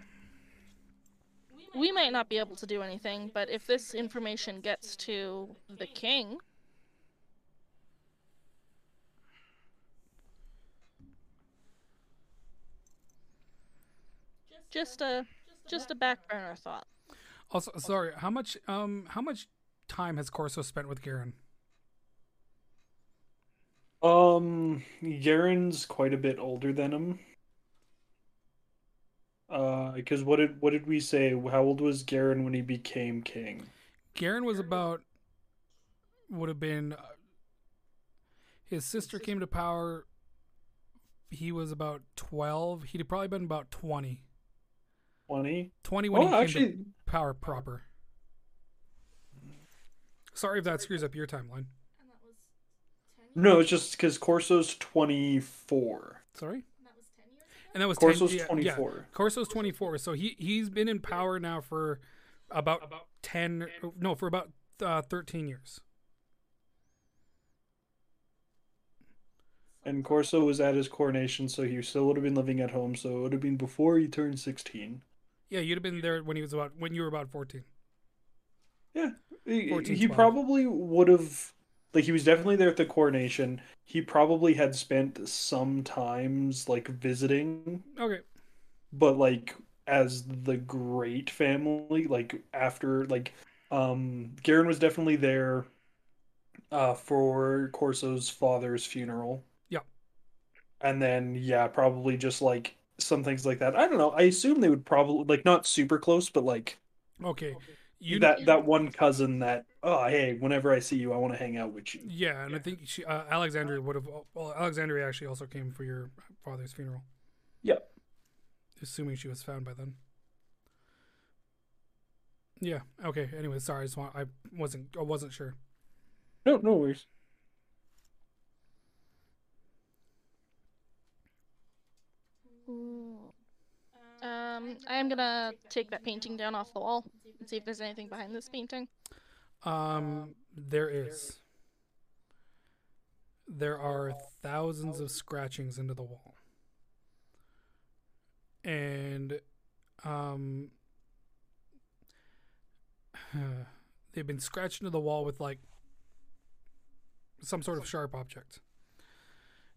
we might not be able to do anything, but if this information gets to the king, just a just a back burner thought. Also, sorry, how much um how much time has Corso spent with Garen? Um, Garen's quite a bit older than him. Uh, because what did what did we say? How old was Garen when he became king? Garen was about would have been uh, his sister came to power he was about 12 he'd probably been about Twenty. 20 when he Oh, came actually, to power proper sorry if that screws up your timeline no. It's just because Corso's twenty four. sorry and that was 10 Corso's yeah, yeah. twenty four. Corso's 24 so he he's been in power now for about 10 no for about uh, 13 years And Corso was at his coronation, so he still would have been living at home. So it would have been before he turned sixteen. Yeah you'd have been there when he was about when you were about 14 Yeah, he, 14, he 12. probably would have. Like he was definitely there at the coronation. He probably had spent some times like visiting okay but like as the great family like after like um Garen was definitely there uh for Corso's father's funeral. Yeah. And then yeah, probably just like some things like that. I don't know. I assume they would probably like not super close but like Okay. You that that one cousin that oh hey, whenever I see you, I want to hang out with you. Yeah, and I think she, uh, Alexandria would have. Well, Alexandria actually also came for your father's funeral. Yep. Assuming she was found by then. Yeah. Okay. Anyway, sorry. I just want. I wasn't. I wasn't sure. No, no worries. Um, I am gonna take that painting down off the wall and see if there's anything behind this painting. Um, there is. There are thousands of scratchings into the wall. And um they've been scratched into the wall with like some sort of sharp object.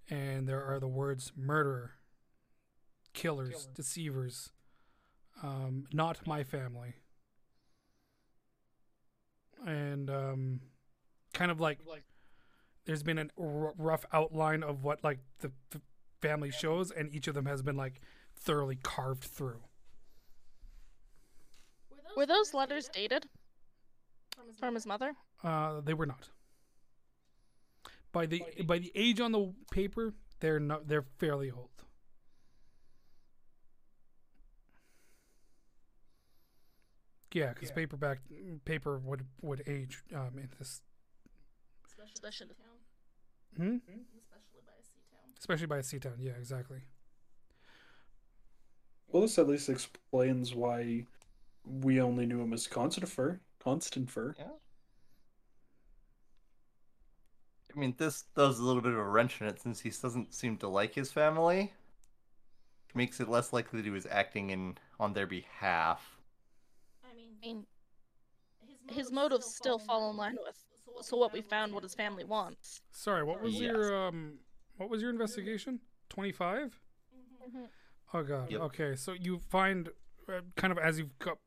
And there are the words murderer, killers, deceivers, um, not my family and um, kind of like there's been a r- rough outline of what like the f- family shows, and each of them has been like thoroughly carved through. Were those letters dated from his mother? Uh, they were not. By the by the age on the paper, they're not. They're fairly old. Yeah, because paperback paper would would age um, in this. Especially Hmm? especially by a sea town. Especially by a sea town. Yeah, exactly. Well, this at least explains why we only knew him as Constanfer. Constanfer. Yeah. I mean, this does a little bit of a wrench in it since he doesn't seem to like his family. Which makes it less likely that he was acting in on their behalf. I mean, his motives still fall in line with so what we found what his family wants. Sorry, what was Yes. your um, what was your investigation? Twenty five. Oh god. Yep. Okay, so you find uh, kind of as you've got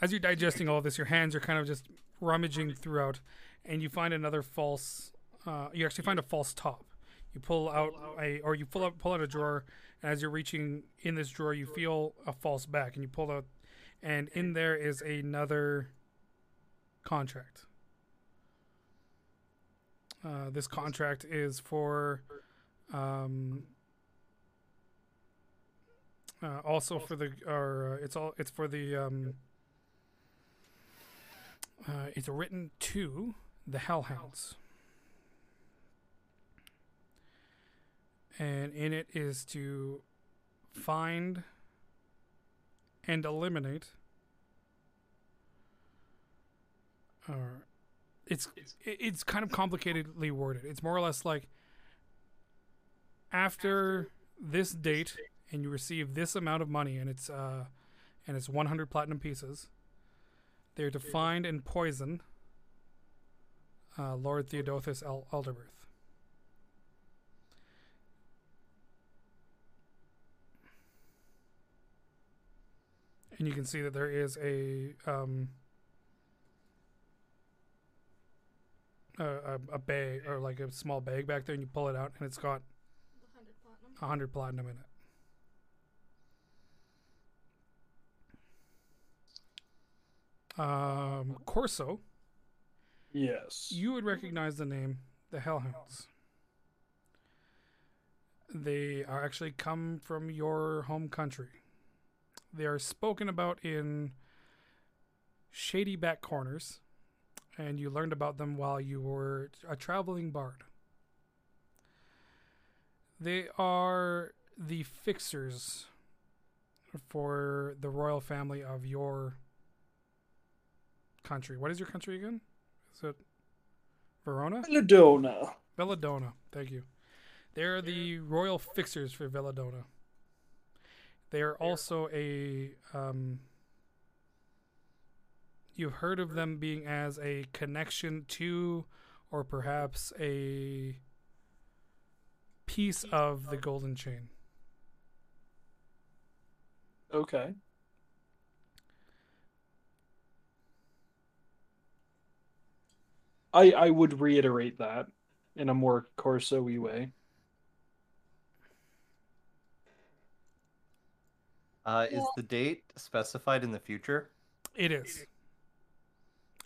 as you're digesting all this, your hands are kind of just rummaging throughout, and you find another false. Uh, you actually find a false top. You pull out a, or you pull out pull out a drawer, and as you're reaching in this drawer, you feel a false back, and you pull out, and in there is another contract. Uh, this contract is for um, uh, also for the or uh, it's all it's for the um, uh, it's written to the Hellhounds, and in it is to find and eliminate. Or it's it's kind of complicatedly worded. It's more or less like after this date and you receive this amount of money and it's uh and it's 100 platinum pieces they're to find and poison uh, lord theodosius El- elderbirth and you can see that there is a um a, a, a bag or like a small bag back there and you pull it out and it's got 100 platinum in it um, Corso, Yes. you would recognize the name, the Hellhounds. They are actually come from your home country. They are spoken about in shady back corners, and you learned about them while you were a traveling bard. They are the fixers for the royal family of your country. What is your country again? Is it Verona? Ladona. Belladonna. Thank you. They're the royal fixers for Belladonna. They are also a. Um, you've heard of them being as a connection to, or perhaps a piece of the golden chain. Okay. I I would reiterate that in a more Corso-y way. Uh, is the date specified in the future? It is.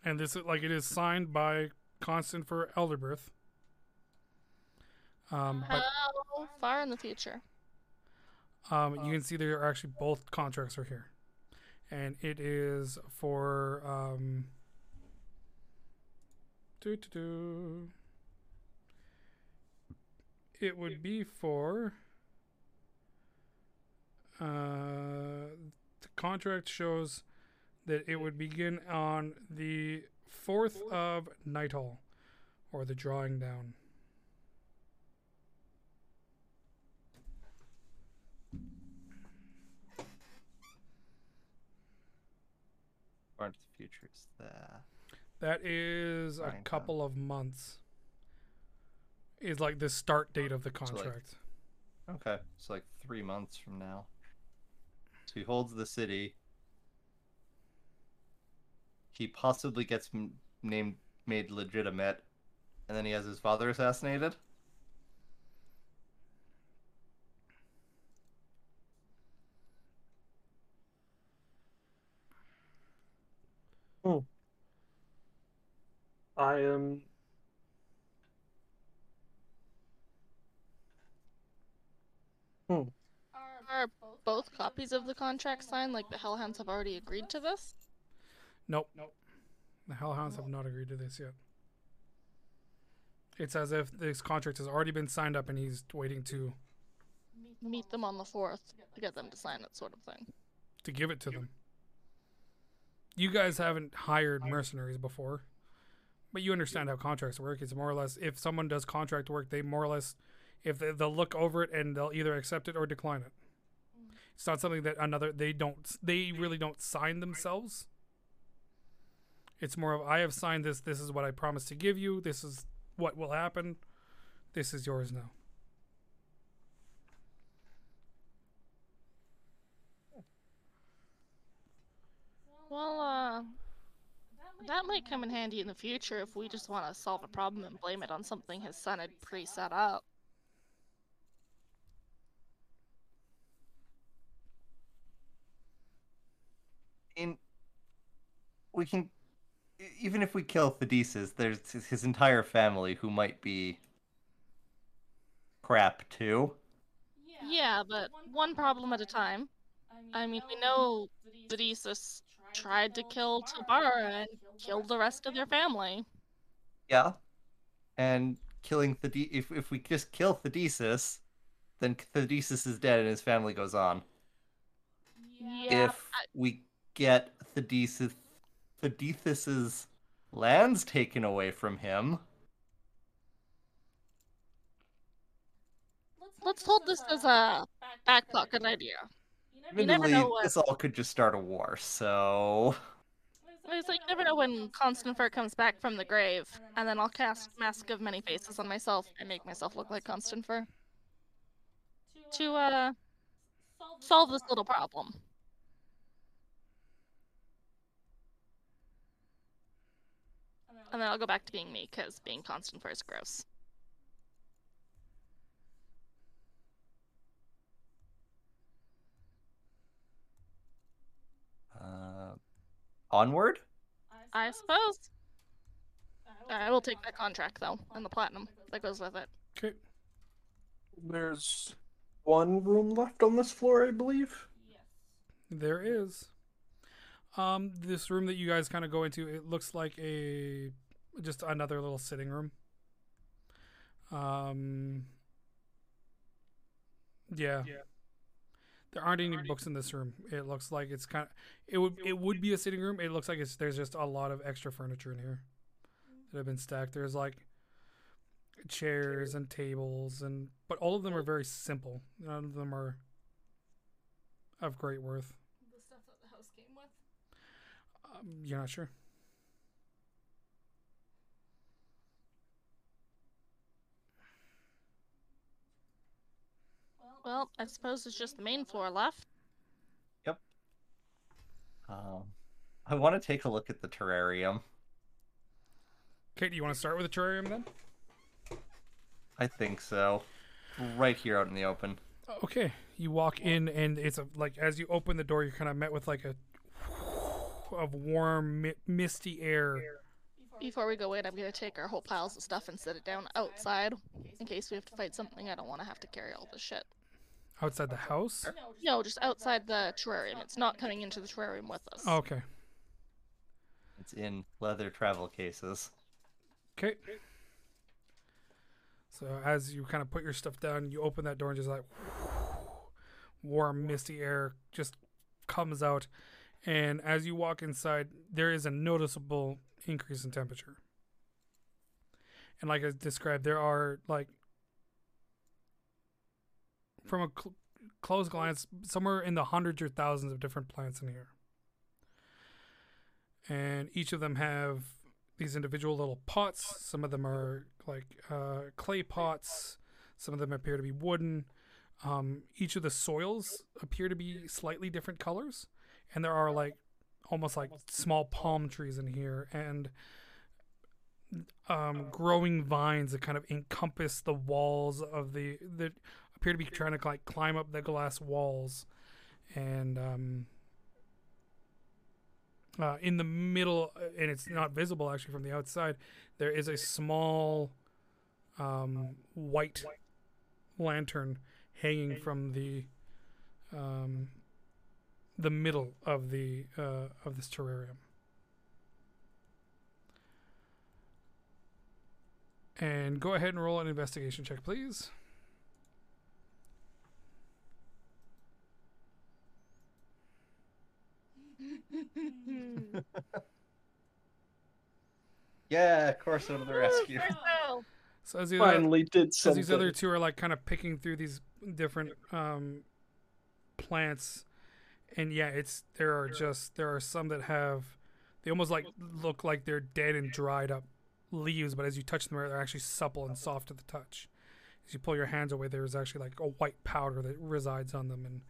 And this is like it is signed by Constanfer Elderbirth. Um, but How far in the future? um, you can see there are actually both contracts are here, and it is for um. doo doo doo. It would be for. Uh, the contract shows that it would begin on the fourth of Nighthall, or the drawing down. Far into the future is there. That is a couple of months. Is like the start date of the like- contract. Okay, so like three months from now. He holds the city. He possibly gets named made legitimate, and then he has his father assassinated. Oh. I am. Are both copies of the contract signed? Like the Hellhounds have already agreed to this? Nope. Nope. The Hellhounds have not agreed to this yet. It's as if this contract has already been signed up and he's waiting to Meet them on the fourth to get them to sign it, sort of thing. to give it to them. You guys haven't hired mercenaries before, but you understand how contracts work. It's more or less if someone does contract work, they more or less if they, they'll look over it and they'll either accept it or decline it. It's not something that another they don't they really don't sign themselves. It's more of I have signed this. This is what I promised to give you. This is what will happen. This is yours now. Well, uh, that might come in handy in the future if we just want to solve a problem and blame it on something his son had pre set up. In we can, even if we kill Thedesis, there's his- his entire family who might be crap too. Yeah, but one problem at a time. I mean, we know Thedesis tried to kill Tabara and killed the rest of their family. Yeah. And killing Thede- if if we just kill Thedesis, then Thedesis is dead and his family goes on. Yeah, if we get Thedesis Thedesis's lands taken away from him, let's hold this as a back pocket idea. You never know what- this all could just start a war. So It's like you never know when Constanfer comes back from the grave, and then I'll cast Mask of Many Faces on myself and make myself look like Constanfer to uh solve this little problem. And then I'll go back to being me, because being Constanfer is gross. uh, onward. I suppose. I will take that contract though, and the platinum that goes with it. Okay. There's one room left on this floor, I believe. There is. Um, this room that you guys kind of go into, it looks like a just another little sitting room. Um, yeah. There aren't any books in this room. It looks like it's kind of it would it would be a sitting room. It looks like it's there's just a lot of extra furniture in here that have been stacked. There's like chairs and tables and but all of them are very simple. None of them are of great worth. The stuff that the house came with. Um, you're not sure. Well, I suppose it's just the main floor left. Yep. Um, I want to take a look at the terrarium. Kate, do you want to start with the terrarium then? I think so. Right here out in the open. Okay, you walk in and it's a like as you open the door, you're kind of met with like a of warm, mi- misty air. Before we go in, I'm gonna take our whole piles of stuff and set it down outside in case we have to fight something. I don't want to have to carry all this shit. outside the house. No, just outside the terrarium. It's not coming into the terrarium with us. Oh, okay. It's in leather travel cases. Okay. So as you kind of put your stuff down, you open that door and just like warm, misty air just comes out. And as you walk inside, there is a noticeable increase in temperature. And like I described, there are like from a cl- close glance, somewhere in the hundreds or thousands of different plants in here. And each of them have these individual little pots. Some of them are like uh, clay pots. Some of them appear to be wooden. Um, each of the soils appear to be slightly different colors, and there are like almost like small palm trees in here, and um, growing vines that kind of encompass the walls of the that appear to be trying to like climb up the glass walls, and um, uh, in the middle, uh, and it's not visible actually from the outside. There is a small um, white lantern hanging from the um, the middle of the uh, of this terrarium. And go ahead and roll an investigation check, please. Yeah, Corso to the rescue. So as the other, Finally did as something. these other two are like kind of picking through these different um, plants, and yeah, it's there are just there are some that have they almost like look like they're dead and dried up leaves, but as you touch them, they're actually supple and soft to the touch. As you pull your hands away, there is actually like a white powder that resides on them, and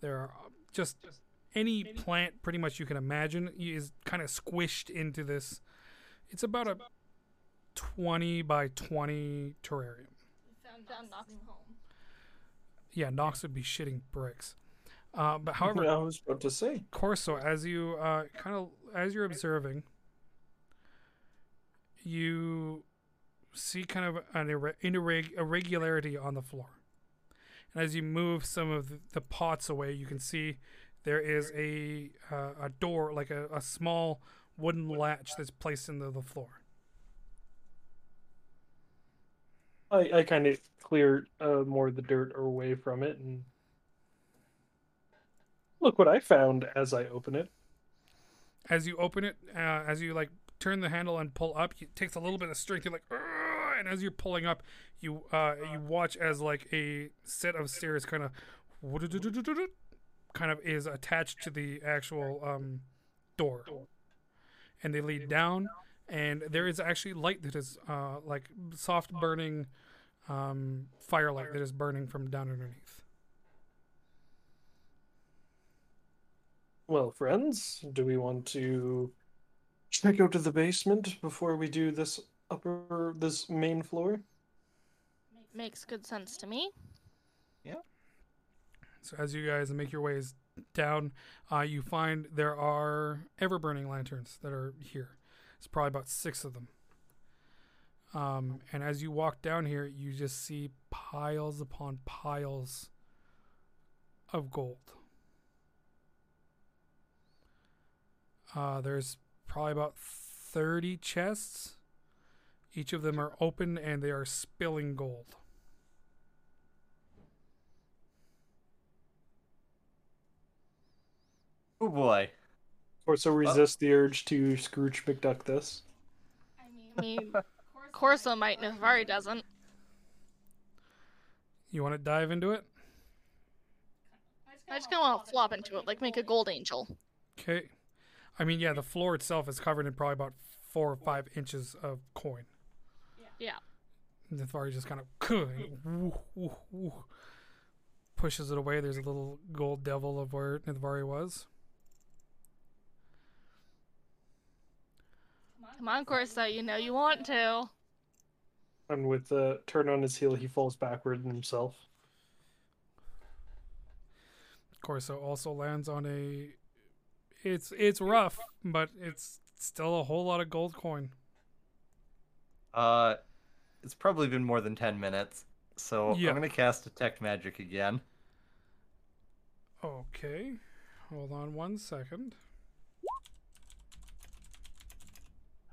there are uh, just any plant pretty much you can imagine is kind of squished into this. It's about a 20 by 20 terrarium. Found Nox home. Yeah, Nox would be shitting bricks. Uh, but however, I was about to say. Corso, as you uh, kind of as you're observing, you see kind of an irre- irreg- irregularity on the floor, and as you move some of the, the pots away, you can see there is a uh, a door, like a, a small wooden latch that's placed into the floor. I, I kind of clear uh, more of the dirt away from it and look what I found as I open it. as you open it, uh, as you like turn the handle and pull up, it takes a little bit of strength. You're like, and as you're pulling up, you uh, you watch as like a set of stairs kind of kind of is attached to the actual um, door, and they lead down. And there is actually light that is uh, like soft burning um, firelight that is burning from down underneath. Well, friends, do we want to check out to the basement before we do this upper this main floor? Makes good sense to me. Yeah. So as you guys make your ways down, uh, you find there are ever burning lanterns that are here. It's probably about six of them. Um, and as you walk down here, you just see piles upon piles of gold. Uh, there's probably about 30 chests. Each of them are open and they are spilling gold. Oh boy. Corso so resist the urge to Scrooge McDuck this. I mean, Corso might, Navari doesn't. You want to dive into it? I just kind of want to flop into it, like make a gold angel. Okay. I mean, yeah, the floor itself is covered in probably about four or five inches of coin. Yeah. And Nithvari just kind of woo, woo, woo, pushes it away. There's a little gold devil of where Nithvari was. Come on, Corso, you know you want to. And with the turn on his heel, he falls backward himself. Corso also lands on a It's it's rough, but it's still a whole lot of gold coin. Uh, it's probably been more than ten minutes, so Yeah. I'm gonna cast detect magic again. Okay. Hold on one second.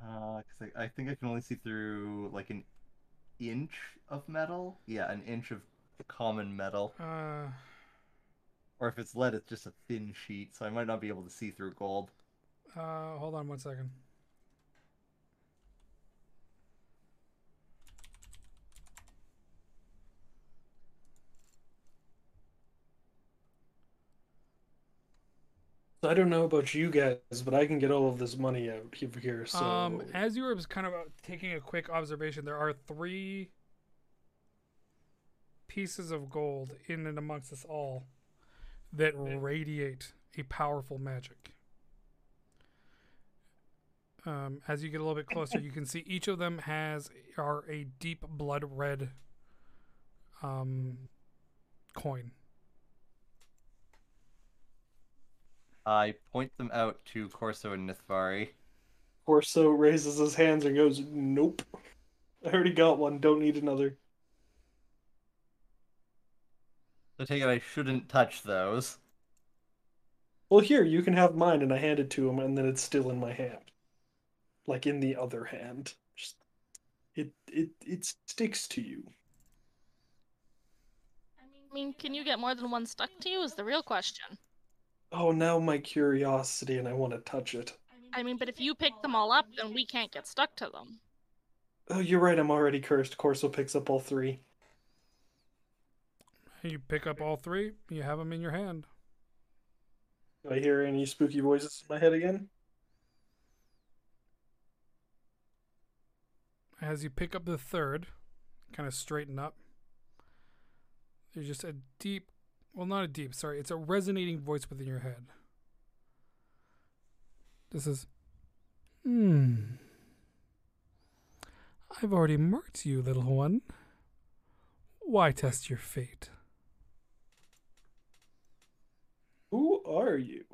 Uh, cause I, I think I can only see through like an inch of metal. Yeah, an inch of common metal. Uh, Or if it's lead, it's just a thin sheet, so I might not be able to see through gold. uh, hold on one second. I don't know about you guys, but I can get all of this money out of here. So Um, as you were kind of uh, taking a quick observation, there are three pieces of gold in and amongst us all that radiate a powerful magic. Um, as you get a little bit closer, you can see each of them has are a deep blood red um, coin. I point them out to Corso and Nithvari. Corso raises his hands and goes, "Nope, I already got one. Don't need another." I take it I shouldn't touch those. Well, here you can have mine, and I hand it to him, and then it's still in my hand, like in the other hand. Just it it it sticks to you. I mean, can you get more than one stuck to you? Is the real question. Oh, now my curiosity, and I want to touch it. I mean, but if you pick them all up, then we can't get stuck to them. Oh, you're right. I'm already cursed. Corso picks up all three. You pick up all three, you have them in your hand. Do I hear any spooky voices in my head again? As you pick up the third, kind of straighten up. There's just a deep, well, not a deep, sorry, it's a resonating voice within your head. This is, hmm. I've already marked you, little one. Why test your fate? Who are you?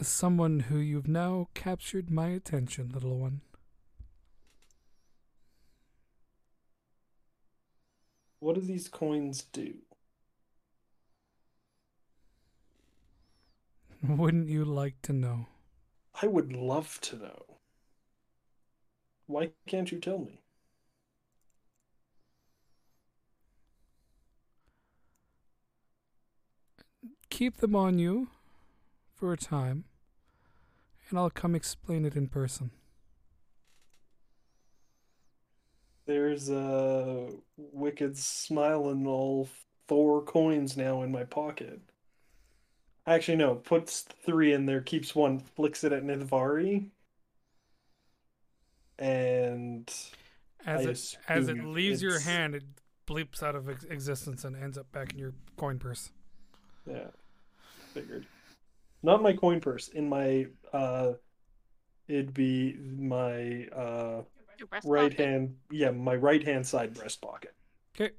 Someone who you've now captured my attention, little one. What do these coins do? Wouldn't you like to know? I would love to know. Why can't you tell me? Keep them on you for a time, and I'll come explain it in person. There's a wicked smile and all four coins now in my pocket. Actually, no, puts three in there, keeps one, flicks it at Nithvari. And As I it as it leaves your hand, it bleeps out of existence and ends up back in your coin purse. Yeah, figured. Not my coin purse, in my uh it'd be my uh right pocket. hand yeah, my right hand side breast pocket. Okay.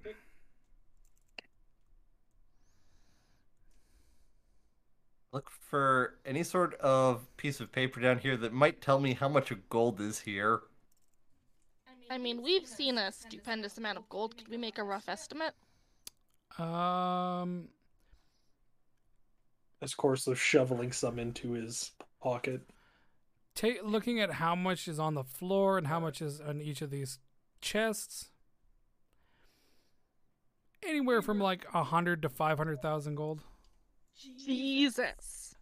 Look for any sort of piece of paper down here that might tell me how much of gold is here. I mean, we've seen a stupendous amount of gold. Could we make a rough estimate? Um, Of course, so shoveling some into his pocket. take looking at how much is on the floor and how much is on each of these chests. Anywhere from like a hundred to five hundred thousand gold. Jesus.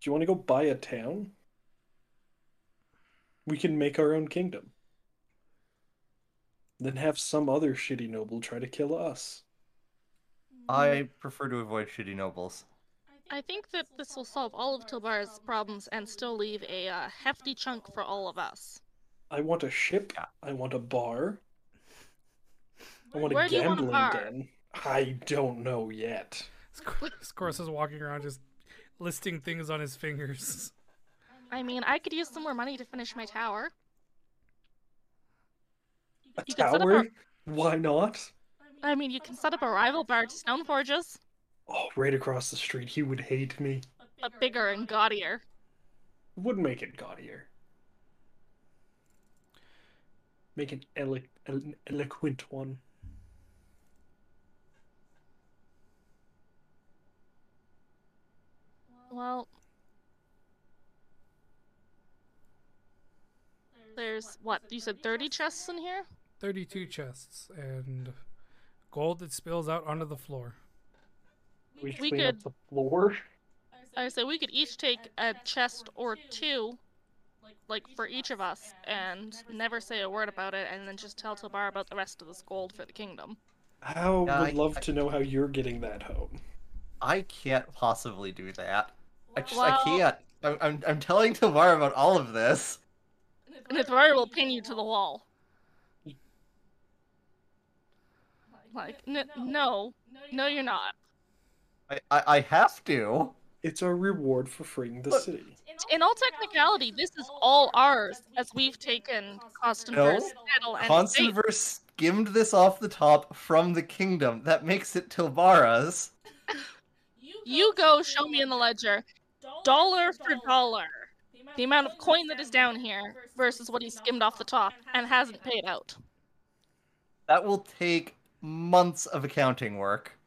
Do you want to go buy a town? We can make our own kingdom. Then have some other shitty noble try to kill us. I prefer to avoid shitty nobles. I think that this will solve all of Tilbara's problems and still leave a uh, hefty chunk for all of us. I want a ship. I want a bar. I want Where a do you want a gambling den. I don't know yet. Scoros is walking around just listing things on his fingers. I mean, I could use some more money to finish my tower. A You can set up tower? a- Why not? I mean, you can set up a rival bar to Stoneforges, Oh, right across the street. He would hate me. but bigger and gaudier. Would make it gaudier. Make an, elo- an eloquent one. Well, there's what you said, thirty chests in here. 32 chests and gold that spills out onto the floor. We, We clean up could- the floor. I say we could each take a chest or two, like for each of us, and never say a word about it, and then just tell Tobar about the rest of this gold for the kingdom. I would I- love I- to know how you're getting that home. I can't possibly do that. I just Well- I can't. I'm, I'm I'm telling Tamar about all of this. And Ithrar will pin you to the wall. Like, n- no, no, you're not. I, I, I have to. It's our reward for freeing the Look, city. In all technicality, this is all ours, as we've taken Constanfer's title and estate. Constanfer skimmed this off the top from the kingdom. That makes it Tilbara's. You go show me in the ledger, dollar for dollar, the amount of coin that is down here versus what he skimmed off the top and hasn't paid out. That will take months of accounting work.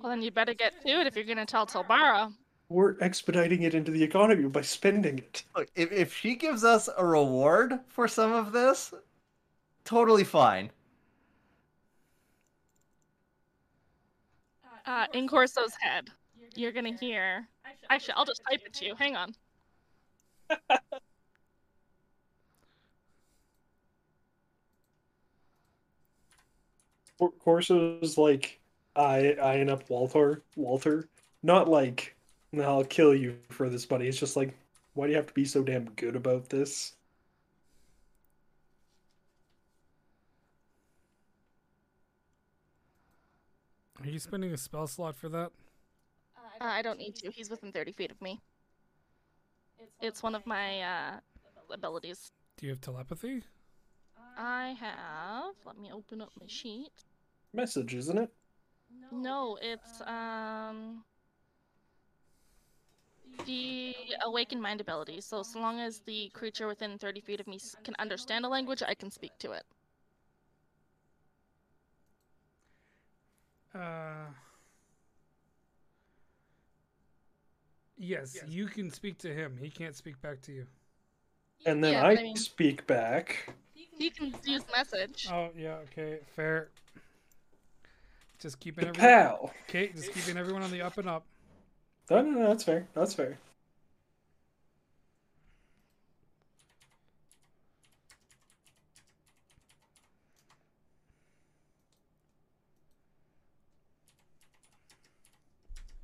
Well, then you better get to it if you're going to tell Tilbara. We're expediting it into the economy by spending it. Look, if, if she gives us a reward for some of this, totally fine. Uh, in Corso's head, you're going to hear. Actually, I'll just type it to you. Hang on. Corso's like I, I eyeing up Walter. Walter, not like I'll kill you for this, buddy. It's just like, why do you have to be so damn good about this? Are you spending a spell slot for that? Uh, I don't need to. He's within 30 feet of me. It's one of my uh, abilities. Do you have telepathy? I have. Let me open up my sheet. Message, isn't it? No, it's um the awakened mind ability. So so long as the creature within 30 feet of me can understand a language, I can speak to it. Uh. Yes, you can speak to him. He can't speak back to you. And then Yeah, I I mean- speak back. He can use message. Oh yeah, okay, fair. Just keeping The everyone. pal. Okay, just keeping everyone on the up and up. No, no, no, that's fair. That's fair.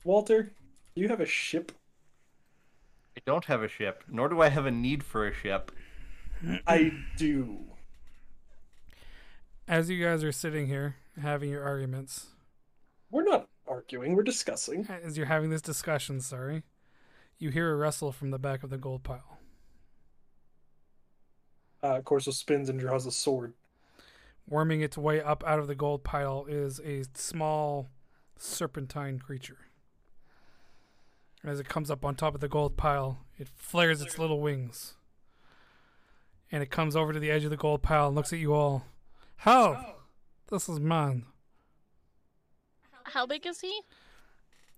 Walter, do you have a ship? I don't have a ship, nor do I have a need for a ship. I do. As you guys are sitting here having your arguments, We're not arguing, we're discussing. as you're having this discussion, sorry, you hear a rustle from the back of the gold pile. Uh, Corso spins and draws a sword. Worming its way up out of the gold pile is a small serpentine creature. As it comes up on top of the gold pile, it flares its little wings. And it comes over to the edge of the gold pile and looks at you all. How? This is mine. How big is he?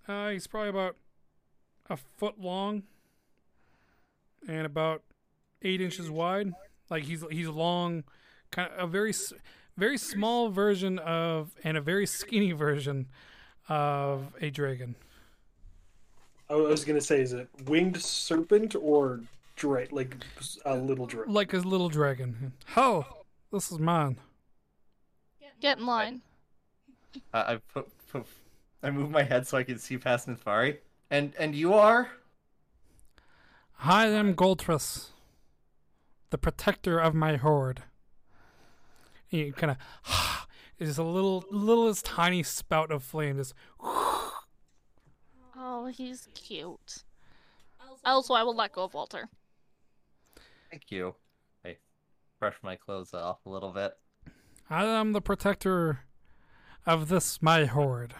Uh, he's probably about a foot long and about eight inches wide. Like he's he's long, kind of a very very small version of and a very skinny version of a dragon. I was gonna say, is it winged serpent or dra- like a little dragon? like a little dragon. Ho! This is mine. Get in line. I, I put, put I move my head so I can see past Nithvari. And and you are? I am Goldtress, the protector of my horde. And you kind of, is a little, littlest tiny spout of flame. Just, Oh, he's cute. Also, I will let go of Walter. Thank you. I brush my clothes off a little bit. I am the protector of this my hoard.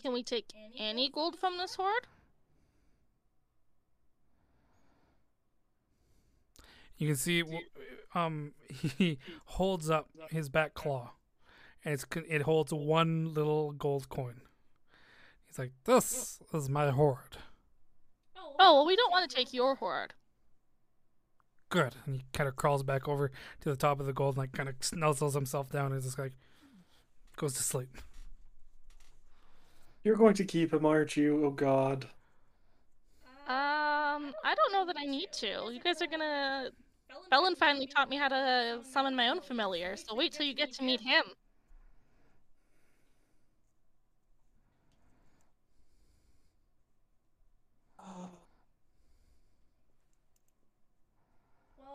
Can we take any gold from this hoard? You can see, um, he holds up his back claw, and it's it holds one little gold coin. He's like, "This is my hoard." Oh, well, we don't want to take your hoard. Good. And he kind of crawls back over to the top of the gold and like kind of snuzzles himself down and just like goes to sleep. You're going to keep him, aren't you? Oh God. Um, I don't know that I need to. You guys are gonna. Bellin finally taught me how to summon my own familiar, so wait till you get to meet him.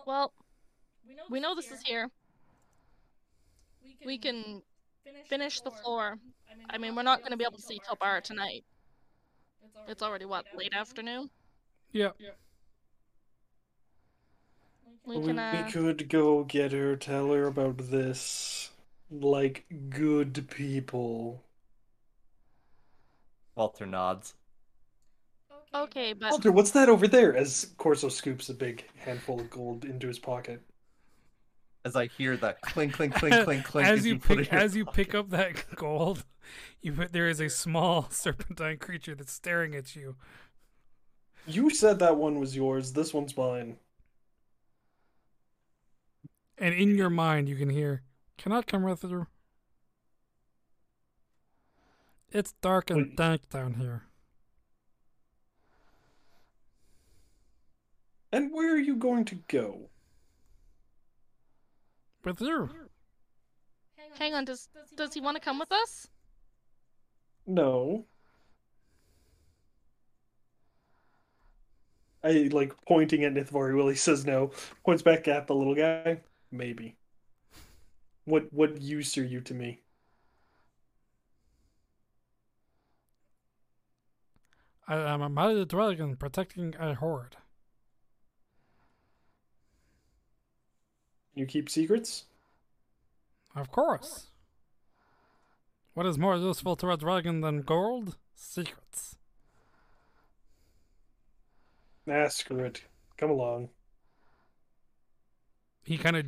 Well, we know this is here. We can finish the floor. I mean, we're not gonna be able to see Tobara tonight. It's already what, late afternoon? Yeah. We We, can uh, we could go get her, tell her about this. Like good people. Walter nods. Okay, but Walter, what's that over there? As Corso scoops a big handful of gold into his pocket. As I hear that clink, clink, clink, clink, clink. as you put pick, it in your as you pocket. pick up that gold, you put, there is a small serpentine creature that's staring at you. You said that one was yours. This one's mine. And in your mind, you can hear, "Cannot come with you?" It's dark and Wait. dank down here. And where are you going to go? With you. hang on, does does he want to come with us? No. I like pointing at Nithvari. Willie says no. Points back at the little guy. Maybe. What what use are you to me? I am a mighty dragon protecting a horde. You keep secrets? Of course. What is more useful to a dragon than gold? Secrets. Nah, screw it. Come along. He kind of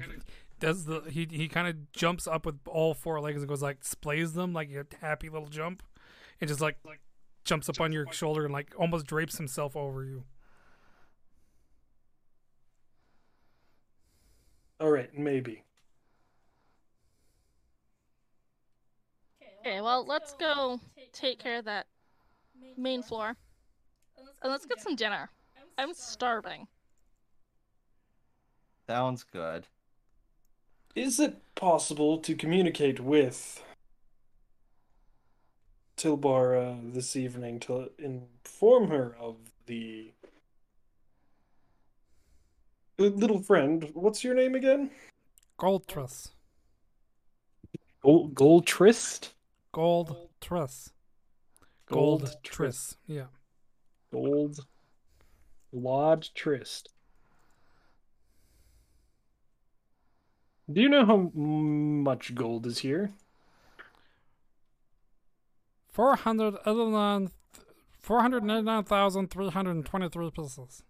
does the he he kind of jumps up with all four legs and goes like splays them like a happy little jump, and just like like jumps up on your shoulder and like almost drapes himself over you. All right, maybe. Okay, well, let's go take care of that main floor. And let's get some dinner. I'm starving. Sounds good. Is it possible to communicate with Tilbara this evening to inform her of the little friend? What's your name again? Gold truss. Gold Gold Trist. Gold truss. Gold truss. Yeah. Gold Lodge Trist. Do you know how much gold is here? 489 499,323 pieces.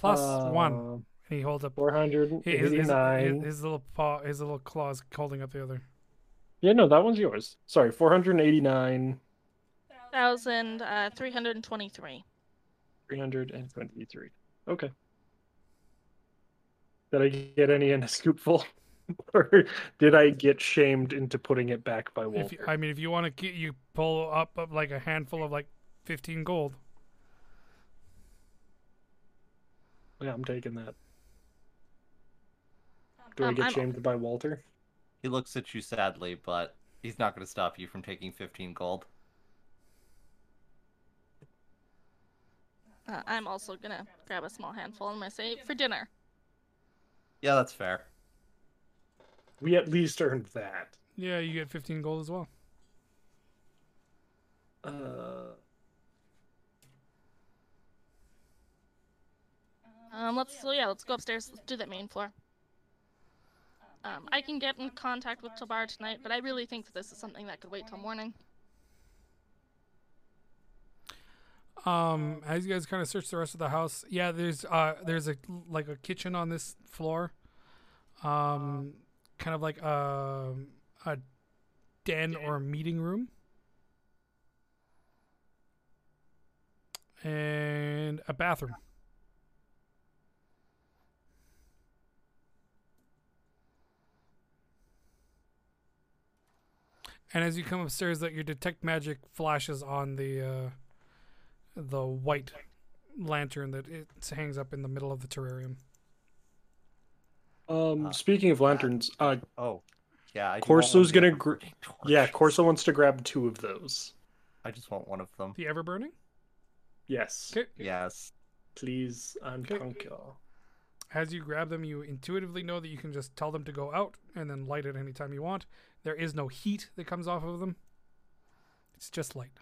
Plus one. And he holds up four hundred eighty-nine. His, his, his, little paw, his little claws holding up the other. Yeah, no, that one's yours. Sorry, four hundred eighty-nine, Thousand uh, three hundred and twenty-three. three hundred and twenty-three. Okay. Did I get any in a scoopful, or did I get shamed into putting it back by If Walter? you, I mean, if you want to get, you pull up, up like a handful of like fifteen gold. Yeah, I'm taking that. Do I Um, get I'm- shamed by Walter? He looks at you sadly, but he's not going to stop you from taking 15 gold. Uh, I'm also gonna grab a small handful and my save for dinner. Yeah, that's fair. We at least earned that. Yeah, you get fifteen gold as well. Uh, Um, let's so yeah, let's go upstairs. Let's do that main floor. Um, I can get in contact with Tabar tonight, but I really think that this is something that could wait till morning. Um, as you guys kind of search the rest of the house, yeah, there's uh, there's a like a kitchen on this floor, um, kind of like a a den or a meeting room, and a bathroom. And as you come upstairs, that your detect magic flashes on the uh, the white lantern that it hangs up in the middle of the terrarium. Um, Uh, speaking of lanterns, uh, Oh, yeah. I Corso's one of the gonna gr- yeah, torches. Corso wants to grab two of those. I just want one of them. The ever burning. Yes, Okay. Yes. please and Okay. thank you. As you grab them, you intuitively know that you can just tell them to go out and then light it anytime you want. There is no heat that comes off of them. It's just light.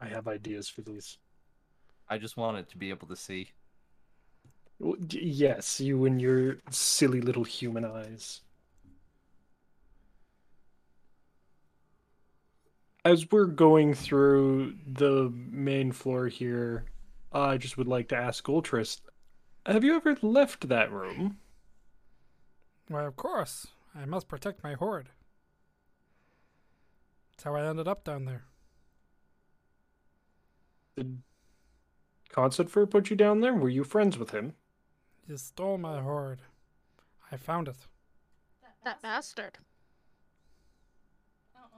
I have ideas for these. I just want it to be able to see. W- d- Yes, you and your silly little human eyes. As we're going through the main floor here, I just would like to ask Ultrist, have you ever left that room? Why, of course. I must protect my horde. That's how I ended up down there. Did Constanfer put you down there? Were you friends with him? You stole my horde. I found it. That bastard.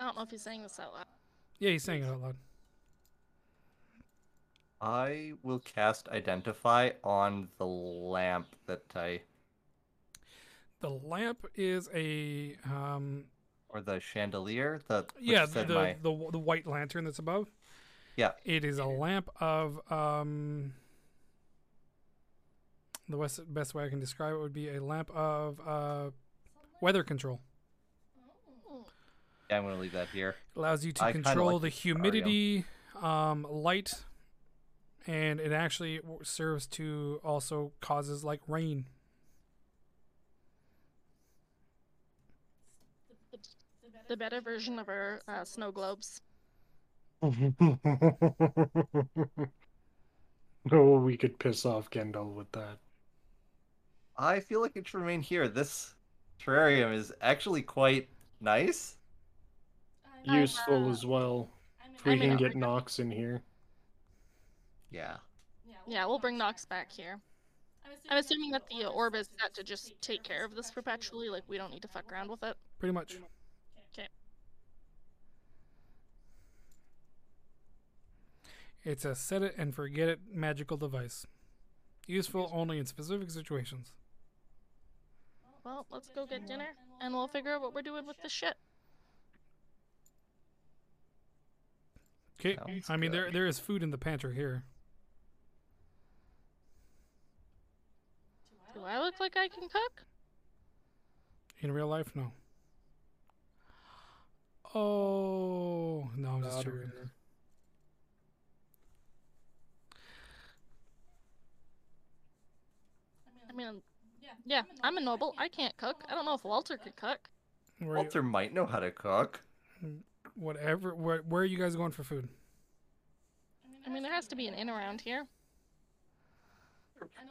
I don't know if he's saying this out loud. Yeah, he's saying it out loud. I will cast Identify on the lamp that I. The lamp is a um, Or the chandelier. The yeah, said the, my, the the white lantern that's above. Yeah. It is a lamp of um. The best best way I can describe it would be a lamp of uh, weather control. Yeah, I'm gonna leave that here. allows you to I control like the the humidity, um, light, and it actually serves to also causes like rain. The better version of our uh, snow globes. oh, we could piss off Kendall with that. I feel like it should remain here. This terrarium is actually quite nice. I'm, Useful uh, as well. If we can get Nox in here. Yeah. Yeah, we'll bring Nox back here. I'm assuming that the orb is set to just take care of this perpetually, like we don't need to fuck around with it. Pretty much. Okay. It's a set it and forget it magical device. Useful only in specific situations. Well, let's go get dinner, and we'll figure out what we're doing with this shit. Okay. Sounds I mean, there there is food in the pantry here. Do I look like I can cook? In real life, no. Oh no, I'm just joking. I mean, yeah, I'm a noble. I can't cook. I don't know if Walter could cook. Walter might know how to cook. Mm, whatever. Where, where are you guys going for food? I mean, there has to be an inn around here.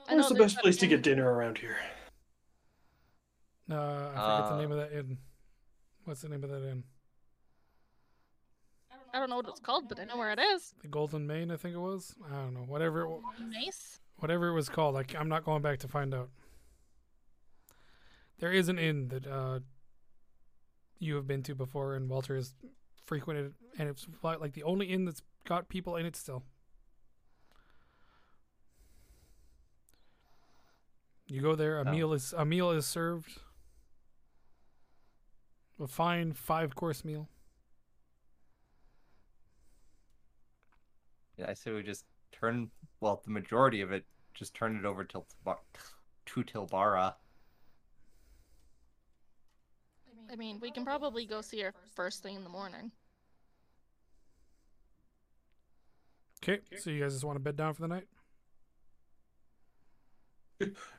I Where's know the best place to get dinner around here? Uh, I forget the name Uh, of that inn. What's the name of that inn? I don't know what it's called, but I know where it is. The Golden Main, I think it was. I don't know. Whatever, it, wa- Mace. whatever it was called. Like, I, am not going back to find out. There is an inn that uh, you have been to before, and Walter has frequented, and it's like the only inn that's got people in it still. You go there. A Oh. meal is a meal is served. A fine five course meal. Yeah, I say we just turn. Well, the majority of it, just turn it over till to Tilbara. I mean, we can probably go see her first thing in the morning. Okay, so you guys just want to bed down for the night?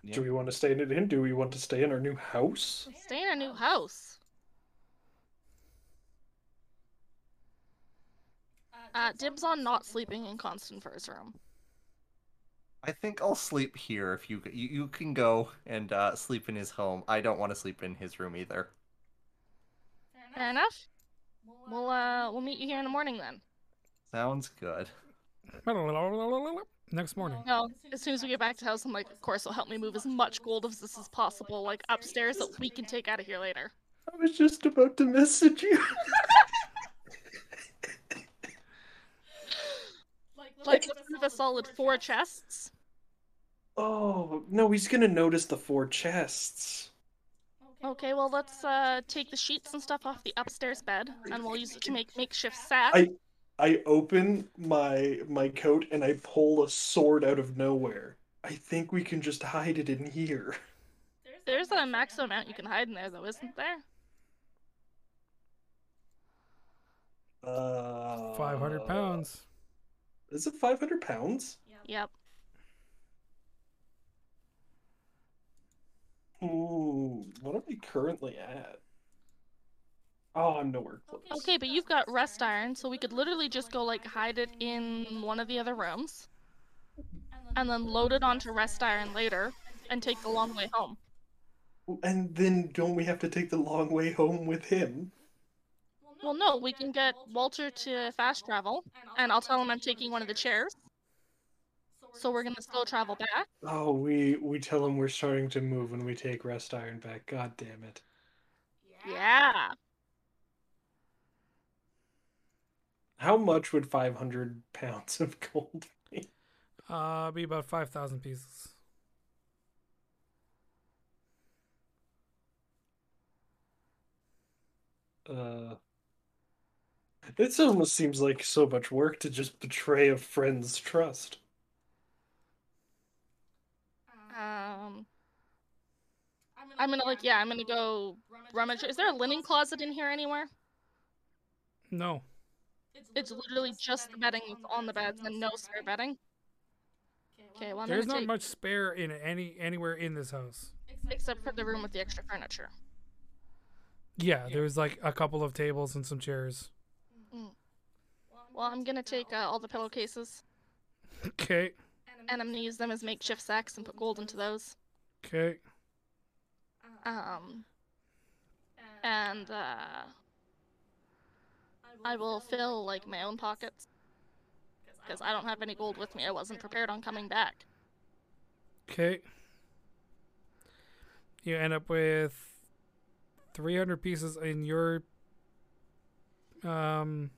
Yeah. Do we want to stay in it in? Do we want to stay in our new house? Stay in a new house. Uh, dibs on not sleeping in Constanfer's room. I think I'll sleep here if you you, you can go and uh, sleep in his home. I don't want to sleep in his room either. Fair enough. We'll uh we'll meet you here in the morning then. Sounds good. Next morning. No, as soon as we get back to house, I'm like, of course, it'll help me move as much gold as this is possible, like upstairs that we can take out of here later. I was just about to message you. Like, let's move a solid four chests. oh no, he's gonna notice the four chests. Okay, well let's uh take the sheets and stuff off the upstairs bed, and we'll use it to make makeshift sacks. I I open my my coat and I pull a sword out of nowhere. I think we can just hide it in here. There's a maximum amount you can hide in there, though, isn't there? Uh, 500 pounds. Is it 500 pounds? Yep. Ooh, what am I currently at? Oh, I'm nowhere close. Okay, but you've got rest iron, so we could literally just go like hide it in one of the other rooms, and then load it onto rest iron later, and take the long way home. And then don't we have to take the long way home with him? Well, no, we can get Walter to fast travel, and I'll tell him I'm taking one of the chairs. So we're gonna slow travel back. Oh, we we tell him we're starting to move when we take rest iron back. God damn it. Yeah. How much would 500 pounds of gold be? Uh, be about 5,000 pieces. Uh, this almost seems like so much work to just betray a friend's trust. Um. I'm gonna like yeah, I'm gonna go rummage. Is there a linen closet in here anywhere? No. It's literally just the bedding that's on the beds and no spare bedding. Okay, well There's not take much spare in any anywhere in this house. except for the room with the extra furniture. Yeah, there's like a couple of tables and some chairs. Well, I'm gonna take uh, all the pillowcases Okay. and I'm gonna use them as makeshift sacks and put gold into those. Okay. Um, and uh, I will fill like my own pockets because I don't have any gold with me. I wasn't prepared on coming back. Okay. You end up with 300 pieces in your um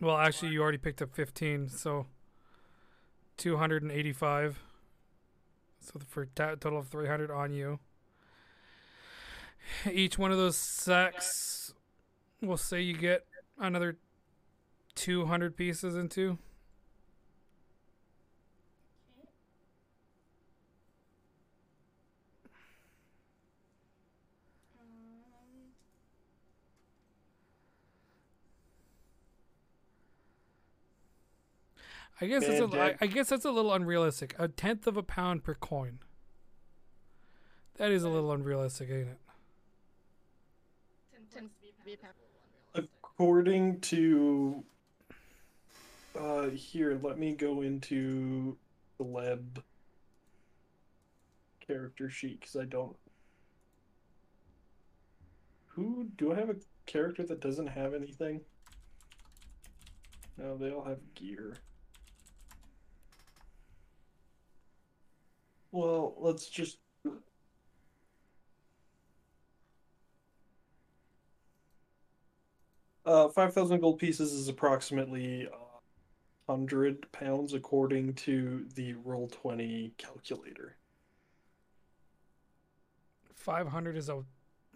well actually you already picked up 15 so 285 so for a total of 300 on you each one of those sacks we'll say you get another 200 pieces into I guess it's a, I, guess that's a little unrealistic. A tenth of a pound per coin. That is a little unrealistic, ain't it? According to uh here, let me go into the lab character sheet because I don't Who do I have a character that doesn't have anything? No, they all have gear. Well, let's just Uh, 5,000 gold pieces is approximately uh, 100 pounds according to the Roll20 calculator. 500 is a.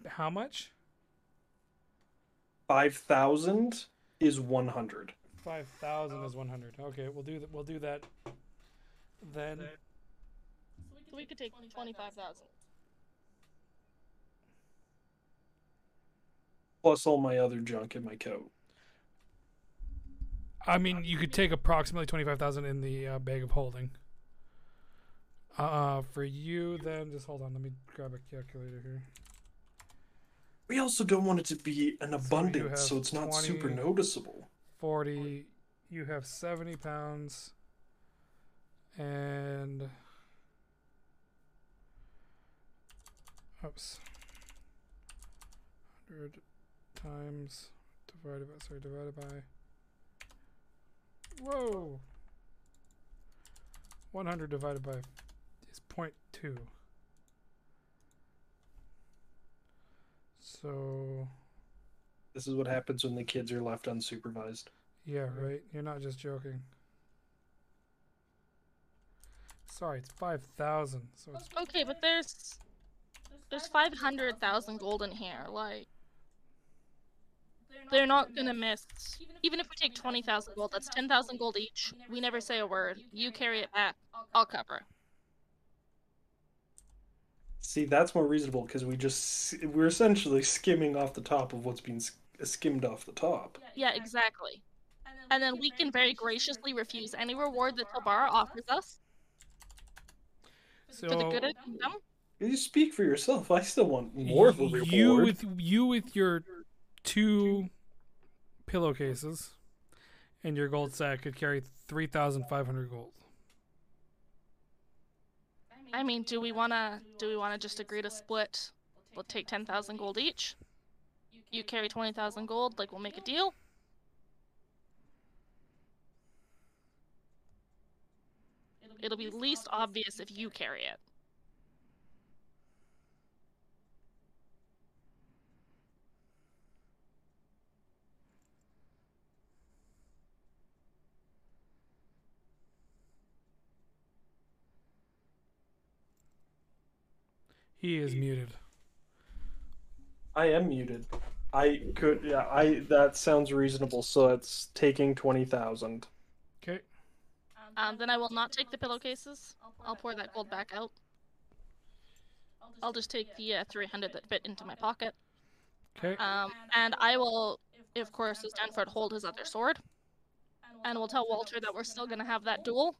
How much? 5,000 is 100. 5,000 is 100. Okay, we'll do that. We'll do that then. We could take 25,000. Plus all my other junk in my coat. I mean, you could take approximately 25,000 in the uh, bag of holding. Uh, for you then, just hold on. Let me grab a calculator here. We also don't want it to be an abundance, have so it's not super noticeable. 40 you have 70 pounds and oops 100 times divided by sorry divided by whoa 100 divided by is 0.2 so This is what happens when the kids are left unsupervised. Yeah, right. You're not just joking. Sorry, it's five thousand. So it's Okay, but there's there's five hundred thousand gold in here. Like they're not gonna miss. Even if we take twenty thousand gold, that's ten thousand gold each. We never say a word. You carry it back. I'll cover. See, that's more reasonable because we just we're essentially skimming off the top of what's being sk- skimmed off the top. Yeah, exactly. And then we can very graciously refuse any reward that Tilbara offers us so for the good of the kingdom. You speak for yourself. I still want more of a y- reward. you with you with your two pillowcases and your gold sack could carry three thousand five hundred gold. I mean, do we wanna do we wanna just agree to split? We'll take ten thousand gold each. You carry twenty thousand gold, like we'll make a deal. It'll be least obvious if you carry it. He is muted. I am muted. I could. Yeah. I. That sounds reasonable. So it's taking twenty thousand. Okay. Um, then I will not take the pillowcases. I'll pour that gold back out. I'll just take the uh, 300 that fit into my pocket. Okay. Um, and I will, of course, as Denford hold his other sword. And we'll tell Walter that we're still gonna have that duel.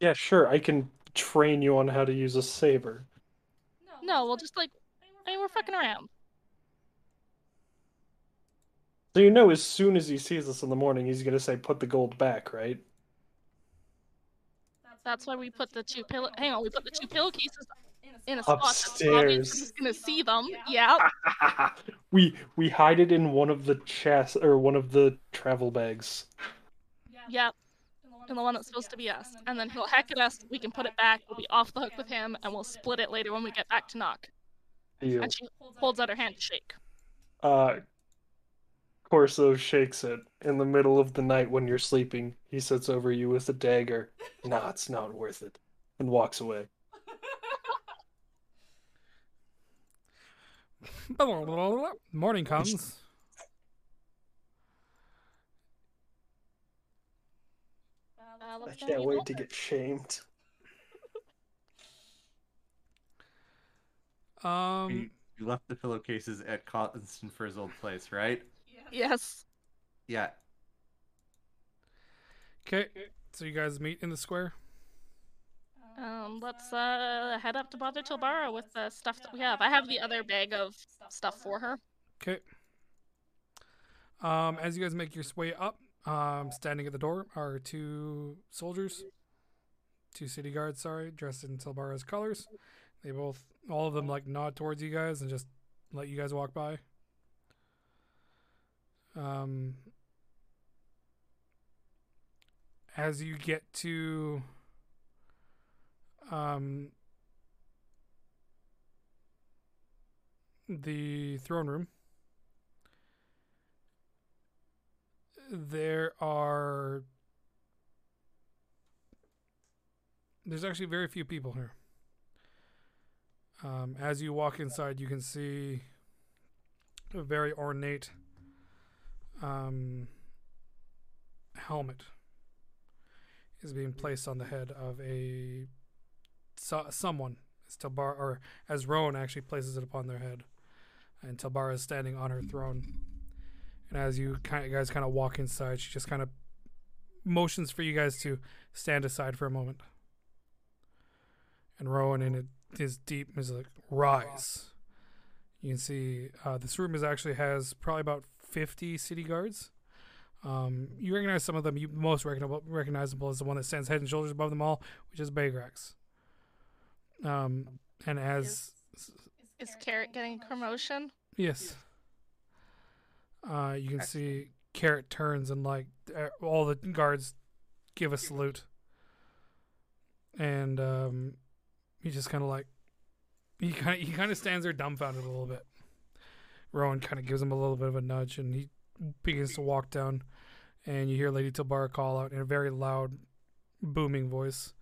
Yeah, sure. I can train you on how to use a saber. No, we'll just like, I mean, we're fucking around. So you know, as soon as he sees us in the morning, he's gonna say, "Put the gold back," right? That's why we put the two pillow. Hang on, we put the two pillowcases in a spot that's Upstairs. he's gonna see them. Yeah. we we hide it in one of the chests or one of the travel bags. Yep. And the one that's supposed to be us. And then he'll heck at us, we can put it back, we'll be off the hook with him, and we'll split it later when we get back to knock. Deal. And she holds out her hand to shake. Uh, Corso shakes it in the middle of the night when you're sleeping. He sits over you with a dagger. Nah, it's not worth it, and walks away. Morning comes. Uh, I can't meet wait to get shamed. Um. You, you left the pillowcases at Constanfer's old place, right? Yes. Yeah. Okay. So you guys meet in the square. Um, let's uh head up to Bother Tilbara with the stuff that we have. I have the other bag of stuff for her. Okay. Um, as you guys make your way up, um, standing at the door are two soldiers, two city guards. Sorry, dressed in Tilbara's colors. They both, all of them, like nod towards you guys and just let you guys walk by. Um, as you get to um the throne room there are there's actually very few people here. Um, as you walk inside you can see a very ornate um, helmet is being placed on the head of a so, someone. As Tilbar or as Rowan actually places it upon their head. And Tilbara is standing on her throne and as you kind of, guys kind of walk inside, she just kind of motions for you guys to stand aside for a moment. And Rowan in it is deep is like rise. You can see uh, this room is actually has probably about fifty city guards. Um, you recognize some of them. You most recognizable, recognizable is the one that stands head and shoulders above them all, which is Bagrax. Um, and as Is Carrot getting a promotion? Yes. Uh, you can see Carrot turns and like uh, all the guards give a salute, and um, he just kind of like he kind he kind of stands there dumbfounded a little bit. Rowan kind of gives him a little bit of a nudge, and he begins to walk down, and you hear Lady Tilbara call out in a very loud, booming voice.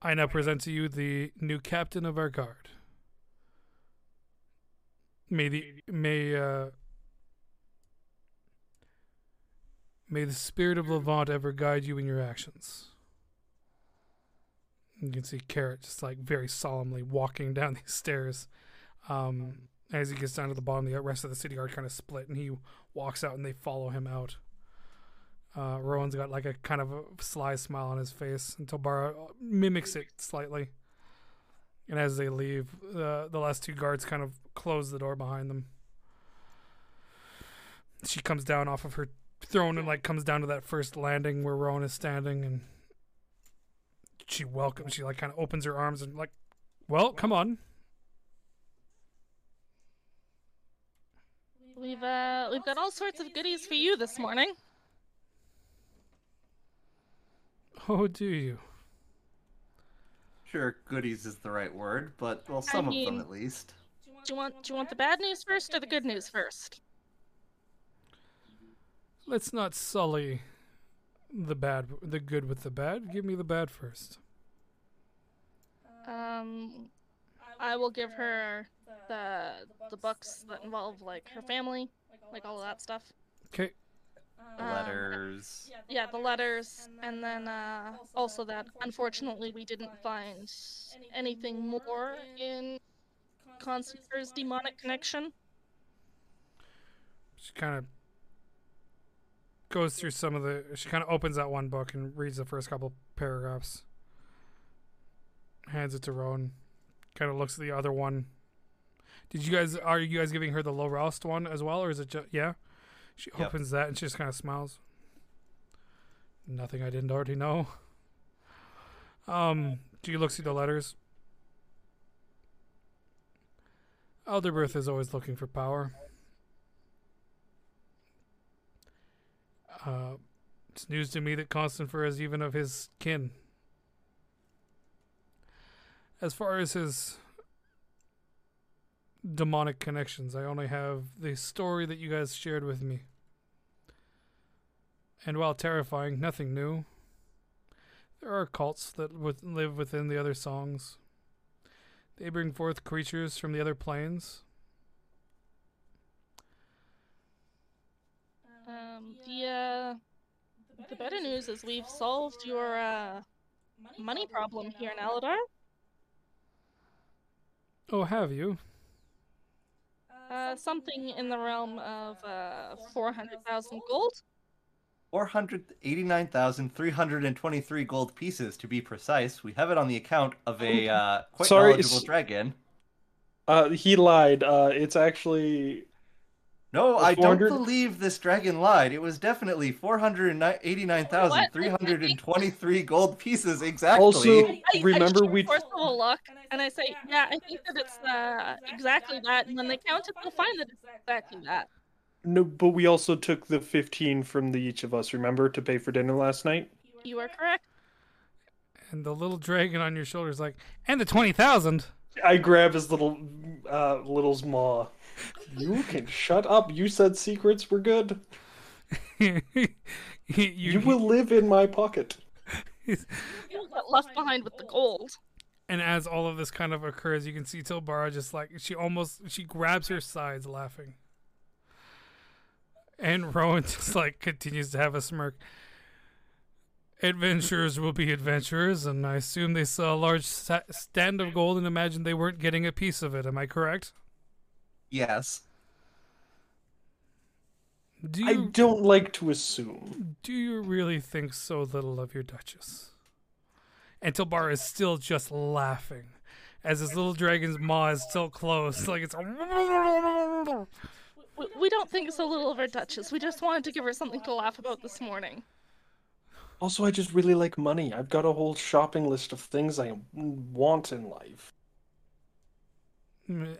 I now present to you the new captain of our guard. May the may uh may the spirit of Levant ever guide you in your actions. You can see Carrot just like very solemnly walking down these stairs. Um, as he gets down to the bottom, the rest of the city guard kind of split, and he walks out, and they follow him out. Uh, Rowan's got like a kind of a sly smile on his face, and Tilbara mimics it slightly. And as they leave, uh, the last two guards kind of close the door behind them. She comes down off of her throne and like comes down to that first landing where Rowan is standing, and she welcomes. She like kind of opens her arms and like, well, come on. We've uh we've got all sorts of goodies for you this morning. Oh, do you? Sure, goodies is the right word, but well, some of mean- them at least. Do you want do you want the bad news first or the good news first? Let's not sully the bad, the good with the bad. Give me the bad first. Um, I will give her the the books that involve like her family, like all of that stuff. Okay. Um, Letters. Yeah, the letters, and then uh, also that unfortunately we didn't find anything more in Constanfer's demonic connection. She kind of goes through some of the. She kind of opens that one book and reads the first couple paragraphs. Hands it to Rowan. Kind of looks at the other one. Did you guys are you guys giving her the low roust one as well, or is it just yeah? She Yep. opens that and she just kind of smiles. Nothing I didn't already know. Um, she looks through the letters. Elderbirth is always looking for power. Uh, it's news to me that Constanfer is even of his kin. As far as his demonic connections, I only have the story that you guys shared with me. And while terrifying, nothing new. There are cults that would live within the other songs. They bring forth creatures from the other planes. Um, the uh, the better news is we've solved your uh, money problem here in Aladar. Oh, have you? Uh, something in the realm of uh, 400,000 gold. 489,323 gold pieces to be precise. We have it on the account of a uh, quite Sorry, knowledgeable dragon. Uh, he lied. Uh, it's actually No, I don't believe this dragon lied. It was definitely 489,323 gold pieces exactly. Also- I, Remember I we- forth a little luck, and I say, yeah, I think that it's uh, exactly that. And when they count it, they'll find that it's exactly that. no, but we also took the fifteen from the each of us. Remember to pay for dinner last night. You are correct. And the little dragon on your shoulder is like, and the 20,000. I grab his little uh little's maw. You can shut up. You said secrets were good. you, You, will live in my pocket. You got left behind with the gold. And as all of this kind of occurs, you can see Tilbara just like she almost she grabs her sides laughing. And Rowan just like continues to have a smirk. Adventurers will be adventurers, and I assume they saw a large sa- stand of gold and imagined they weren't getting a piece of it. Am I correct? Yes. Do I don't like to assume. do you really think so little of your Duchess? And Tilbar is still just laughing as his little dragon's maw is still closed. Like it's. We, we don't think so little of our Duchess. We just wanted to give her something to laugh about this morning. Also, I just really like money. I've got a whole shopping list of things I want in life.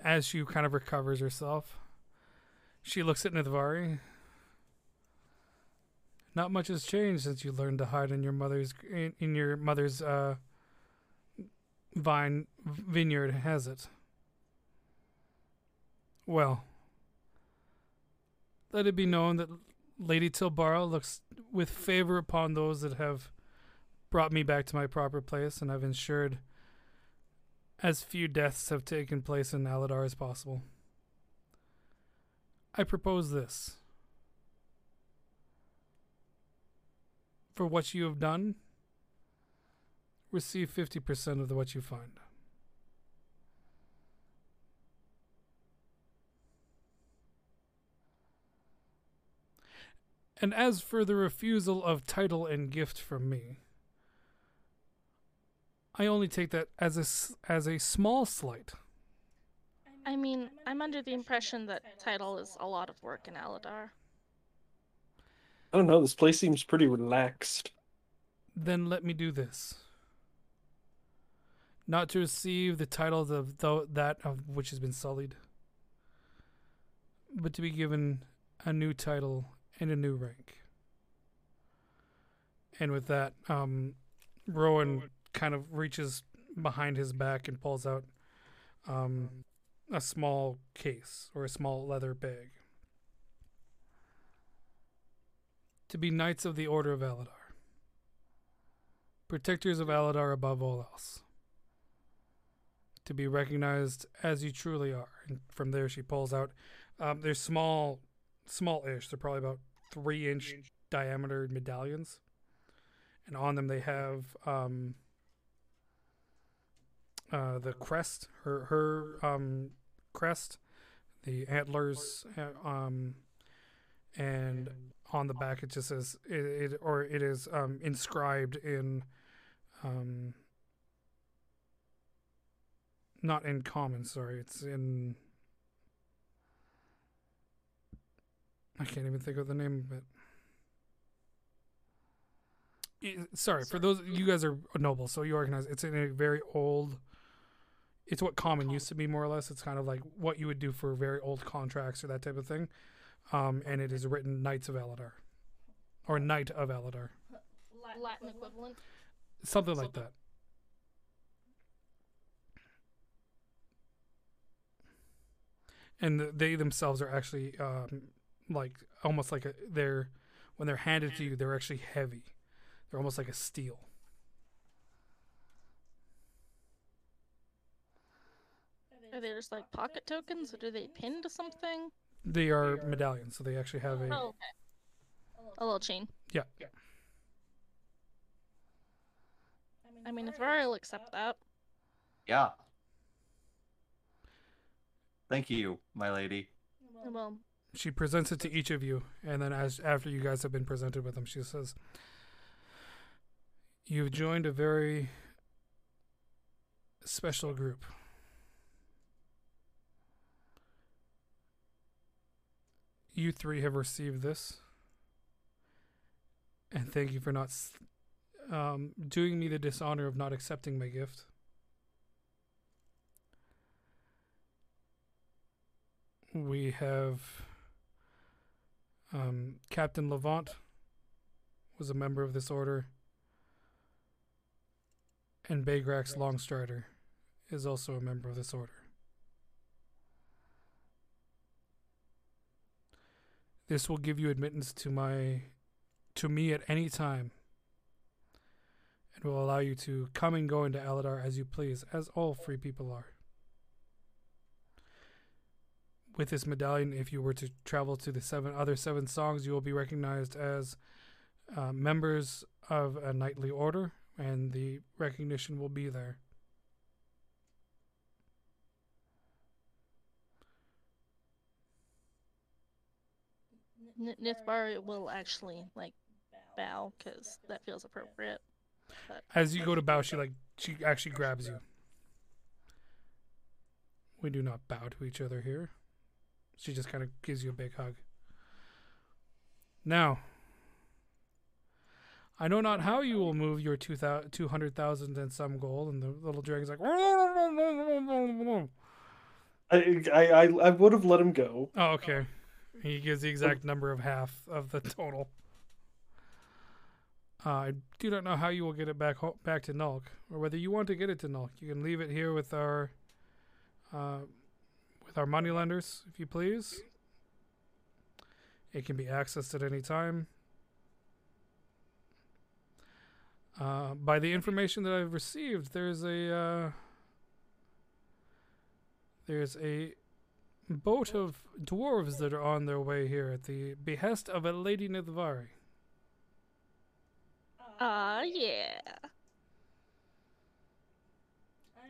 As she kind of recovers herself, she looks at Nithvari. Not much has changed since you learned to hide in your mother's in, in your mother's uh, vine vineyard, has it? Well, let it be known that Lady Tilbara looks with favor upon those that have brought me back to my proper place, and I've ensured as few deaths have taken place in Aladar as possible. I propose this. For what you have done, receive 50% of what you find. And as for the refusal of title and gift from me, I only take that as a, s- as a small slight. I mean, I'm under the impression that title is a lot of work in Aladar. I don't know. This place seems pretty relaxed. Then let me do this. Not to receive the titles of tho- that of which has been sullied, but to be given a new title and a new rank. And with that, um, Rowan kind of reaches behind his back and pulls out um, a small case or a small leather bag. To be Knights of the Order of Aladar. Protectors of Aladar above all else. To be recognized as you truly are. And from there, she pulls out. Um, they're small, small-ish. They're probably about three-inch diameter medallions, and on them they have um, uh, the crest, her her um, crest, the antlers, uh, um, and on the back it just says it, it or it is um, inscribed in um, not in common sorry it's in i can't even think of the name of it. Sorry for those you guys are noble so you organize it's in a very old it's what common used to be more or less it's kind of like what you would do for very old contracts or that type of thing um, and it is written Knights of Aladar, or Knight of Aladar, Latin equivalent. something like that. And they themselves are actually um, like almost like a they're when they're handed to you, they're actually heavy. They're almost like a steel. Are they just like pocket tokens, or do they pin to something? They are medallions, so they actually have a Oh, okay. A little chain. yeah. I mean, if Vari will accept that. Yeah. Thank you, my lady. Well, She presents it to each of you, and then as after you guys have been presented with them, she says, "You've joined a very special group. You three have received this, and thank you for not um, doing me the dishonor of not accepting my gift." We have um, Captain Levant was a member of this order, and Bagrax Longstrider is also a member of this order. This will give you admittance to my to me at any time and will allow you to come and go into Aladar as you please, as all free people are with this medallion, if you were to travel to the seven other seven songs, you will be recognized as uh, members of a knightly order, and the recognition will be there. N- Nithvari will actually like bow because that feels appropriate. As you go to bow, she like she actually grabs you. We do not bow to each other here. She just kind of gives you a big hug. Now, I know not how you will move your 200,000 and some gold, and the little dragon's like. I, I, I would have let him go. Oh, okay. He gives the exact number of half of the total. Uh, I do not know how you will get it back ho- back to Nulk, or whether you want to get it to Nulk. You can leave it here with our uh, with our moneylenders, if you please. It can be accessed at any time. Uh, by the information that I've received, there's a uh, there's a boat of dwarves that are on their way here at the behest of a Lady Nithvari. Ah, uh, yeah.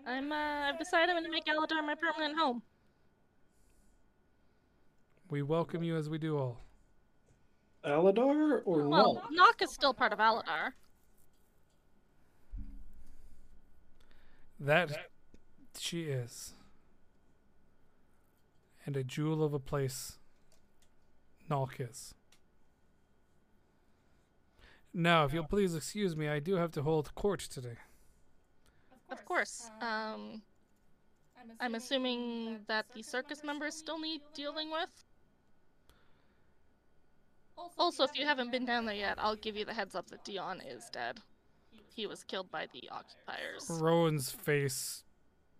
I'm, uh, I've decided I'm gonna make Aladar my permanent home. We welcome you as we do all. Aladar or well, Nulk? Nock is still part of Aladar. That she is. And a jewel of a place Nulk is. Now, if you'll please excuse me, I do have to hold court today. Of course. Um, I'm assuming that the circus members still need dealing with. Also, if you haven't been down there yet, I'll give you the heads up that Dion is dead. He was killed by the occupiers. Rowan's face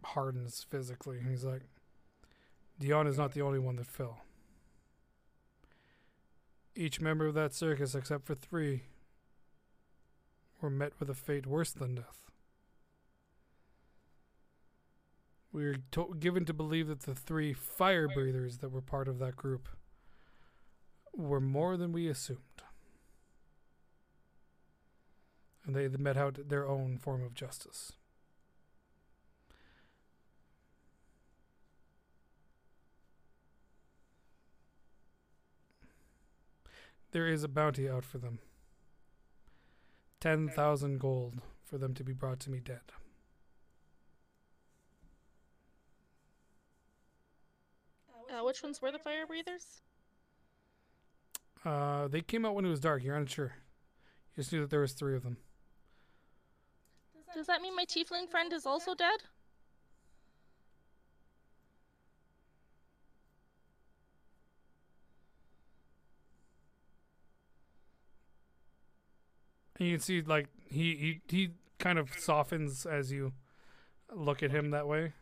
hardens physically. He's like, Dion is not the only one that fell. Each member of that circus, except for three, were met with a fate worse than death. We are to- given to believe that the three fire breathers that were part of that group were more than we assumed. And they met out their own form of justice. There is a bounty out for them. 10,000 gold for them to be brought to me dead. Uh, which ones were the fire breathers? Uh, they came out when it was dark. You're unsure. You just knew that there was three of them. Does that mean my tiefling friend is also dead? And you can see, like, he, he, he kind of softens as you look at him that way.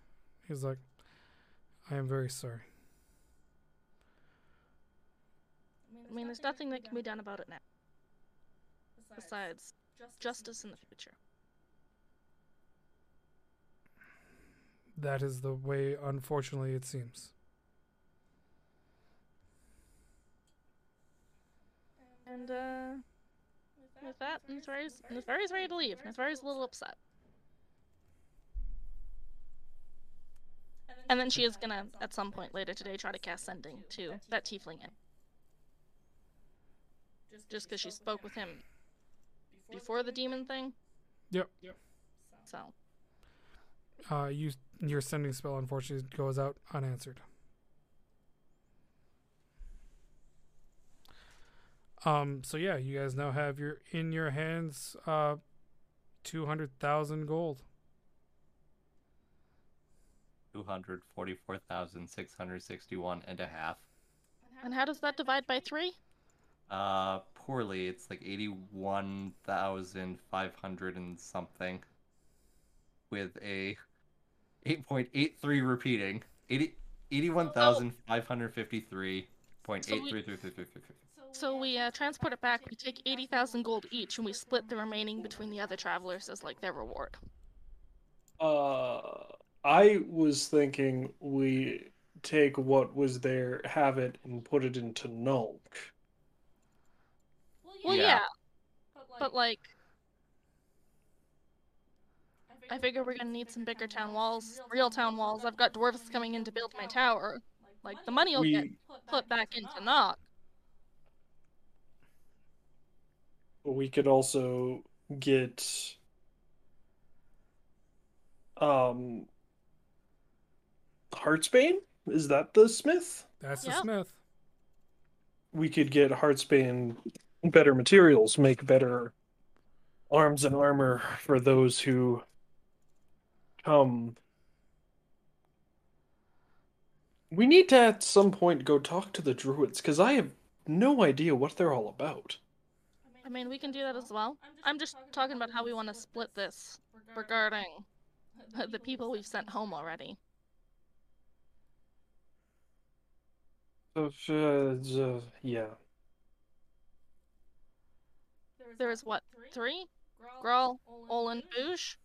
He's like, I am very sorry. I mean, there's nothing that can be done about it now. Besides, justice in the future. That is the way, unfortunately, it seems. And, uh, with that, Nithvari's, Nithvari's ready to leave. Nithvari's a little upset. And then she is gonna, at some point later today, try to cast Sending to that tiefling in. Just because she spoke with him before the demon thing. Yep. Yep. So, Uh, you, your sending spell, unfortunately, goes out unanswered. Um, so yeah, you guys now have your in your hands uh two hundred thousand gold. 244,661 and a half. and how does that divide by three? Uh, poorly, it's like 81,500 and something. With a 8.83 repeating. 80, 81,553.833333. So we uh, transport it back. We take eighty thousand gold each, and we split the remaining between the other travelers as like their reward. Uh, I was thinking we take what was there, have it, and put it into Nulk. Well, Yeah. yeah, but like, I figure we're gonna need some bigger town walls, real town walls. I've got dwarves coming in to build my tower. Like the money will get put back into Nock. We could also get Um, Heartsbane is that the smith? That's the Yeah. smith. We could get Heartsbane better materials, make better arms and armor for those who come. We need to at some point go talk to the druids because I have no idea what they're all about. I mean, we can do that as well. I'm just talking about how we want to split this regarding the people we've sent home already. Uh, uh, yeah. There is what, three? Grawl, Olin, Boosh?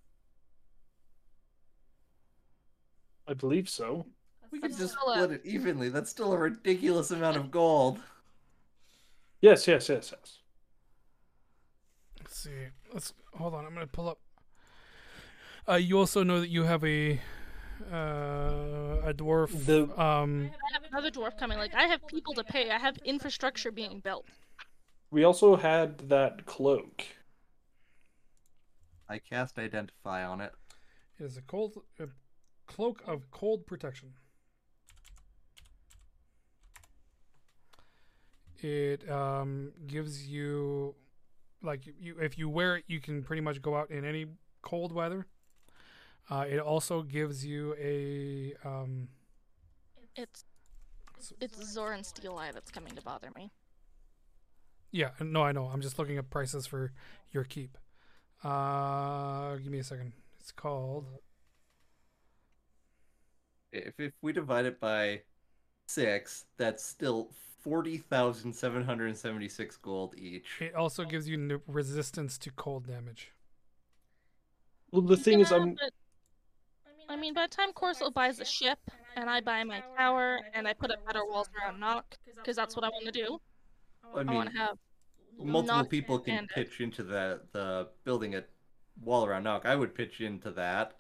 I believe so. We could just still a- split it evenly. That's still a ridiculous amount of gold. Yes, yes, yes, yes. Let's see. Let's hold on. I'm gonna pull up. Uh, you also know that you have a uh, a dwarf. The Um, I have another dwarf coming. Like, I have people to pay. I have infrastructure being built. we also had that cloak. I cast identify on it. it is a cold a cloak of cold protection. It um, gives you like you if you wear it, you can pretty much go out in any cold weather. Uh, it also gives you a um, It's it's Zoran Steel Eye that's coming to bother me. Yeah, no, I know. I'm just looking at prices for your keep. Uh, give me a second. It's called. If if we divide it by six, that's still forty thousand seven hundred and seventy six gold each. It also gives you resistance to cold damage. Well, the thing is, I'm but- I mean, by the time Corso buys a ship, and I buy my tower, and I put up better walls around Knock, because that's what I want to do. I I mean, want to have multiple Knock people can and- pitch into the the building a wall around knock. I would pitch into that.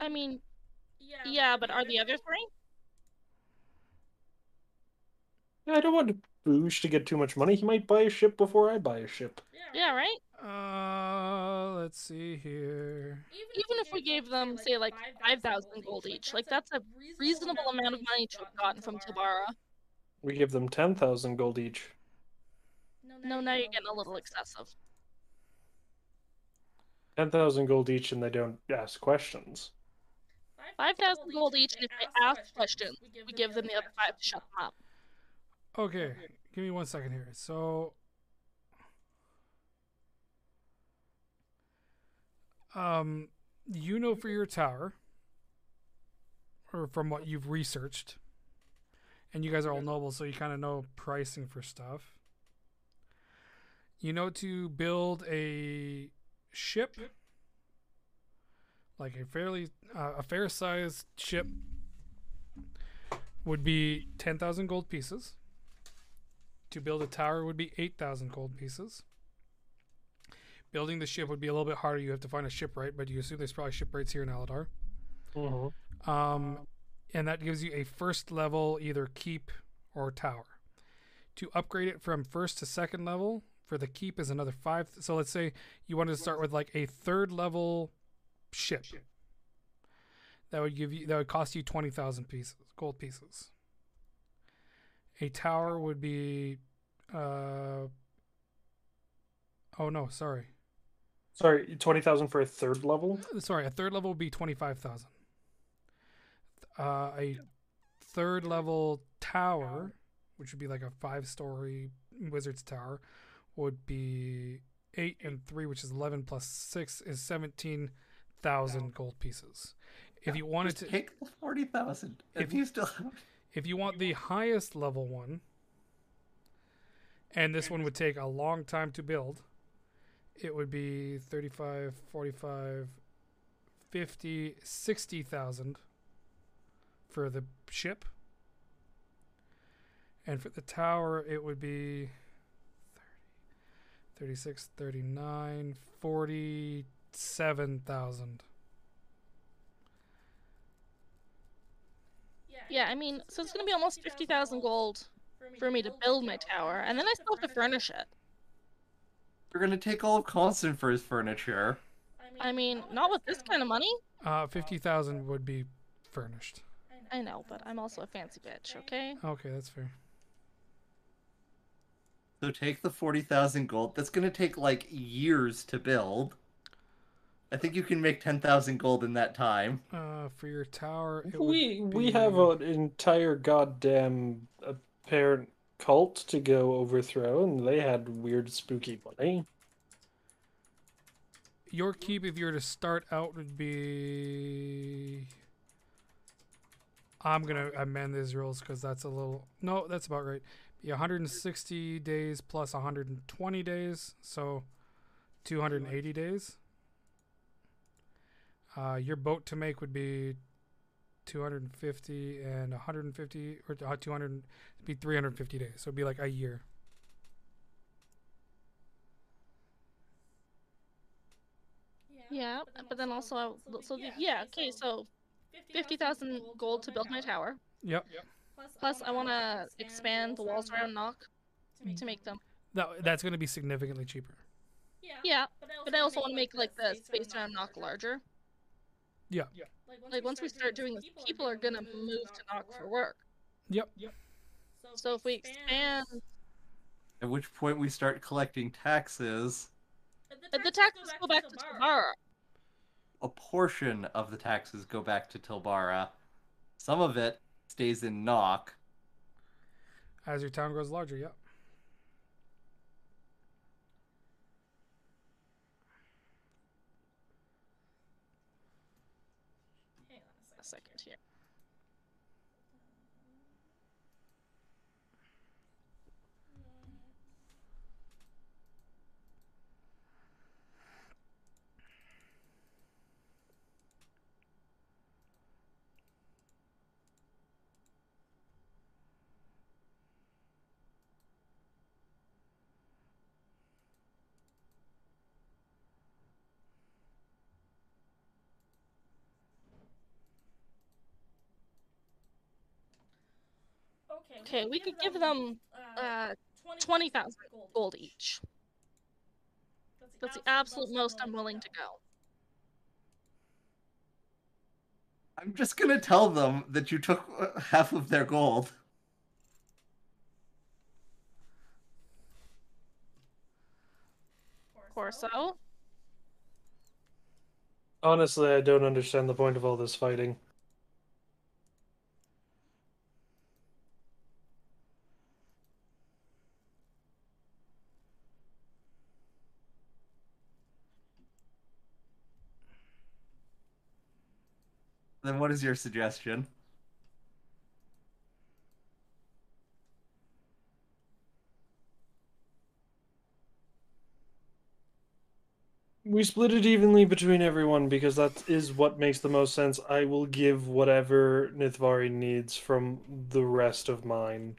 I mean, yeah, but are the other three? I don't want Boosh to get too much money. He might buy a ship before I buy a ship. Yeah, right? Uh, let's see here. Even if we gave them, say, like 5,000 gold each, like, that's a reasonable amount of money to have gotten from Tilbara. We give them ten thousand gold each. No, now you're getting a little excessive. Ten thousand gold each, and they don't ask questions. 5,000 gold each, and if they ask questions, we give them the other five to shut them up. Okay, give me one second here. So, um, you know for your tower, or from what you've researched, and you guys are all nobles, so you kind of know pricing for stuff. You know to build a ship, like a fairly uh, a fair sized ship, would be ten thousand gold pieces. To build a tower would be 8,000 gold pieces. Building the ship would be a little bit harder. You have to find a shipwright, but you assume there's probably shipwrights here in Aladar. Mm-hmm. Um, and that gives you a first level either keep or tower. To upgrade it from first to second level for the keep is another five. So let's say you wanted to start with like a third level ship. That would give you that would cost you twenty thousand pieces gold pieces. A tower would be, uh, oh no, sorry, Sorry, twenty thousand for a third level. sorry. A third level would be twenty five thousand. Uh, a third level tower, which would be like a five story wizard's tower, would be eight and three, which is eleven plus six is seventeen thousand gold pieces. If you wanted Just to, take the forty thousand. If If you still if you want the highest level one, and this one would take a long time to build, it would be 35, 45, 50, 60,000 for the ship. And for the tower, it would be 30, 36, 39, 47,000. Yeah, I mean, so it's gonna be almost 50,000 gold for me to build my tower, and then I still have to furnish it. you're gonna take all of Constanfer his furniture. I mean, not with this kind of money. Uh, fifty thousand would be furnished. I know, but I'm also a fancy bitch, okay? Okay, that's fair. So take the 40,000 gold. That's going to take like years to build. I think you can make 10,000 gold in that time. Uh, for your tower, it We would we have an entire goddamn apparent cult to go overthrow, and they had weird spooky money. Your keep, if you were to start out, would be. I'm gonna amend these rules because that's a little. No, that's about right. Be 160 days plus 120 days, so 280 days. Uh, your boat to make would be 250 and 150, or uh, 200, be 350 days. So it'd be like a year. Yeah, but then also, I, so the, yeah, okay, so 50,000 gold to build my tower. Yep. Plus, I want to expand the walls around Knock to make them. That, that's gonna be significantly cheaper. Yeah, but I also want to make like the space around Knock larger. Yeah. Like once we start doing this, people are gonna move to Knock for work. Yep. Yep. So if we expand, At which point we start collecting taxes. but the taxes go back to Tilbara. A portion of the taxes go back to Tilbara. Some of it stays in Knock. As your town grows larger, yep. A second here. Okay, we could give them uh, 20,000 gold each. That's the absolute most I'm willing to go. I'm just gonna tell them that you took uh, half of their gold. Corso? Honestly, I don't understand the point of all this fighting. Then what is your suggestion? We split it evenly between everyone because that is what makes the most sense. I will give whatever Nithvari needs from the rest of mine.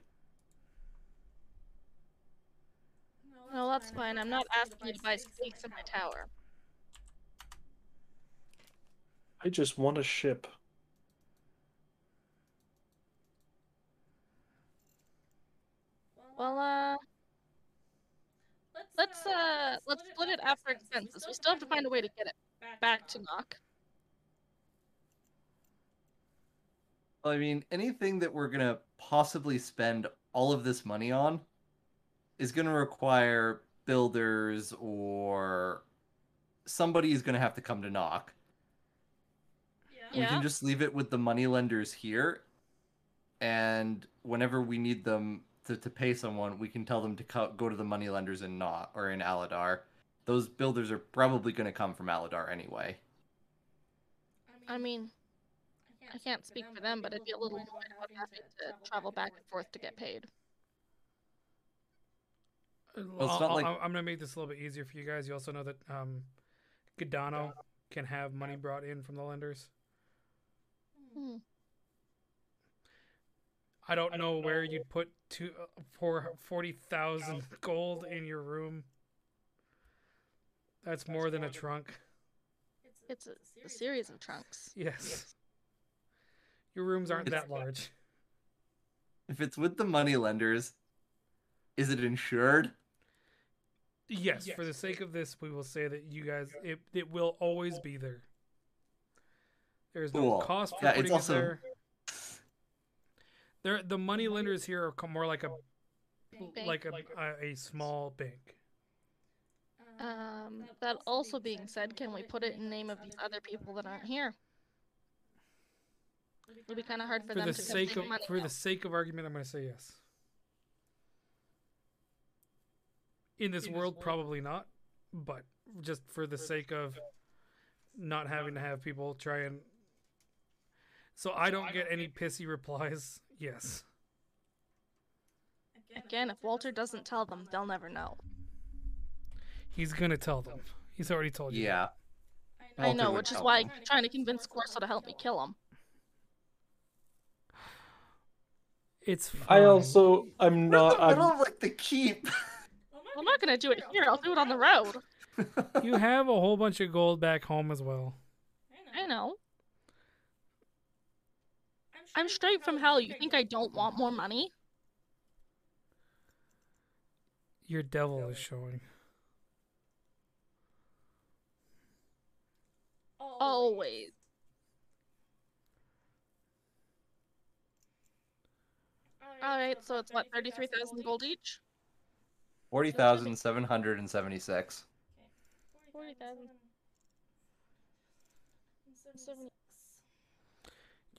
No, that's fine. I'm not asking you to buy stakes in my tower. I just want a ship. Well, uh, let's uh, let's split it after expenses. We still have to find a way to get it back to Knock. Well, I mean, anything that we're gonna possibly spend all of this money on is gonna require builders or somebody is gonna have to come to knock. We Yeah. can just leave it with the money lenders here, and whenever we need them to, to pay someone, we can tell them to co- go to the money lenders in Not or in Aladar. Those builders are probably going to come from Aladar anyway. I mean, I can't speak for them, but I'd be a little annoyed about having to travel back and forth to get paid. it's I'll- not I'll- like- I'm gonna make this a little bit easier for you guys. You also know that um, Gadano can have money brought in from the lenders. Hmm. I don't know where you'd put two uh, for forty thousand gold in your room. That's more than a trunk. It's a, a series of trunks. Yes. Your rooms aren't It's- that large. If it's with the money lenders, is it insured? Yes, for the sake of this, we will say that you guys it it will always be there. There is no Cool. cost for Yeah, it's putting also- it there. There, the money lenders here are more like a Bank. like a, a, a small bank. Um, that also being said, can we put it in name of these other people that aren't here? It'd be kind of hard for, For them the to sake take of money for out. the sake of argument, I'm going to say yes. In this world, probably not, but just for the sake of not having to have people try and. So I don't get any pissy replies. Yes. Again, if Walter doesn't tell them, they'll never know. He's gonna tell them. He's already told you. Yeah. I know, which is why. I'm trying to convince Corso to help me kill him. It's fine. I also I'm We're in not. the middle I'm, of like the keep. I'm not gonna do it here. I'll do it on the road. You have a whole bunch of gold back home as well. I know. I'm straight from hell. You think I don't want more money? Your devil is showing. Always. Alright, so it's what, 33,000 gold each? Forty thousand seven hundred and seventy-six. 40,000.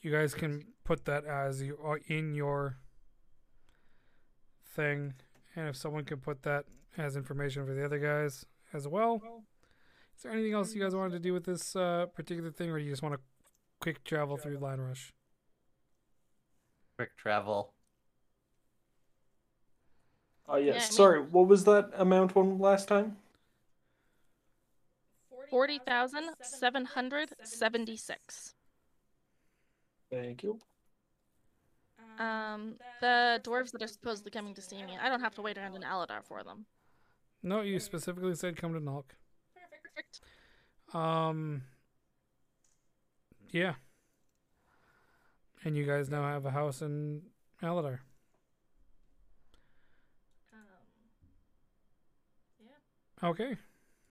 You guys can put that as you are in your thing, and if someone can put that as information for the other guys as well. Is there anything else you guys wanted to do with this uh, particular thing, or do you just want to quick travel through Line Rush? Quick travel. uh, yes. Yeah, I mean- Sorry. What was that amount one last time? 40,776. Thank you. Um, the dwarves that are supposedly coming to see me, I don't have to wait around in Aladar for them. No, you specifically said come to Nulk. Perfect. Perfect. Um, yeah. And you guys now have a house in Aladar. Yeah. Okay.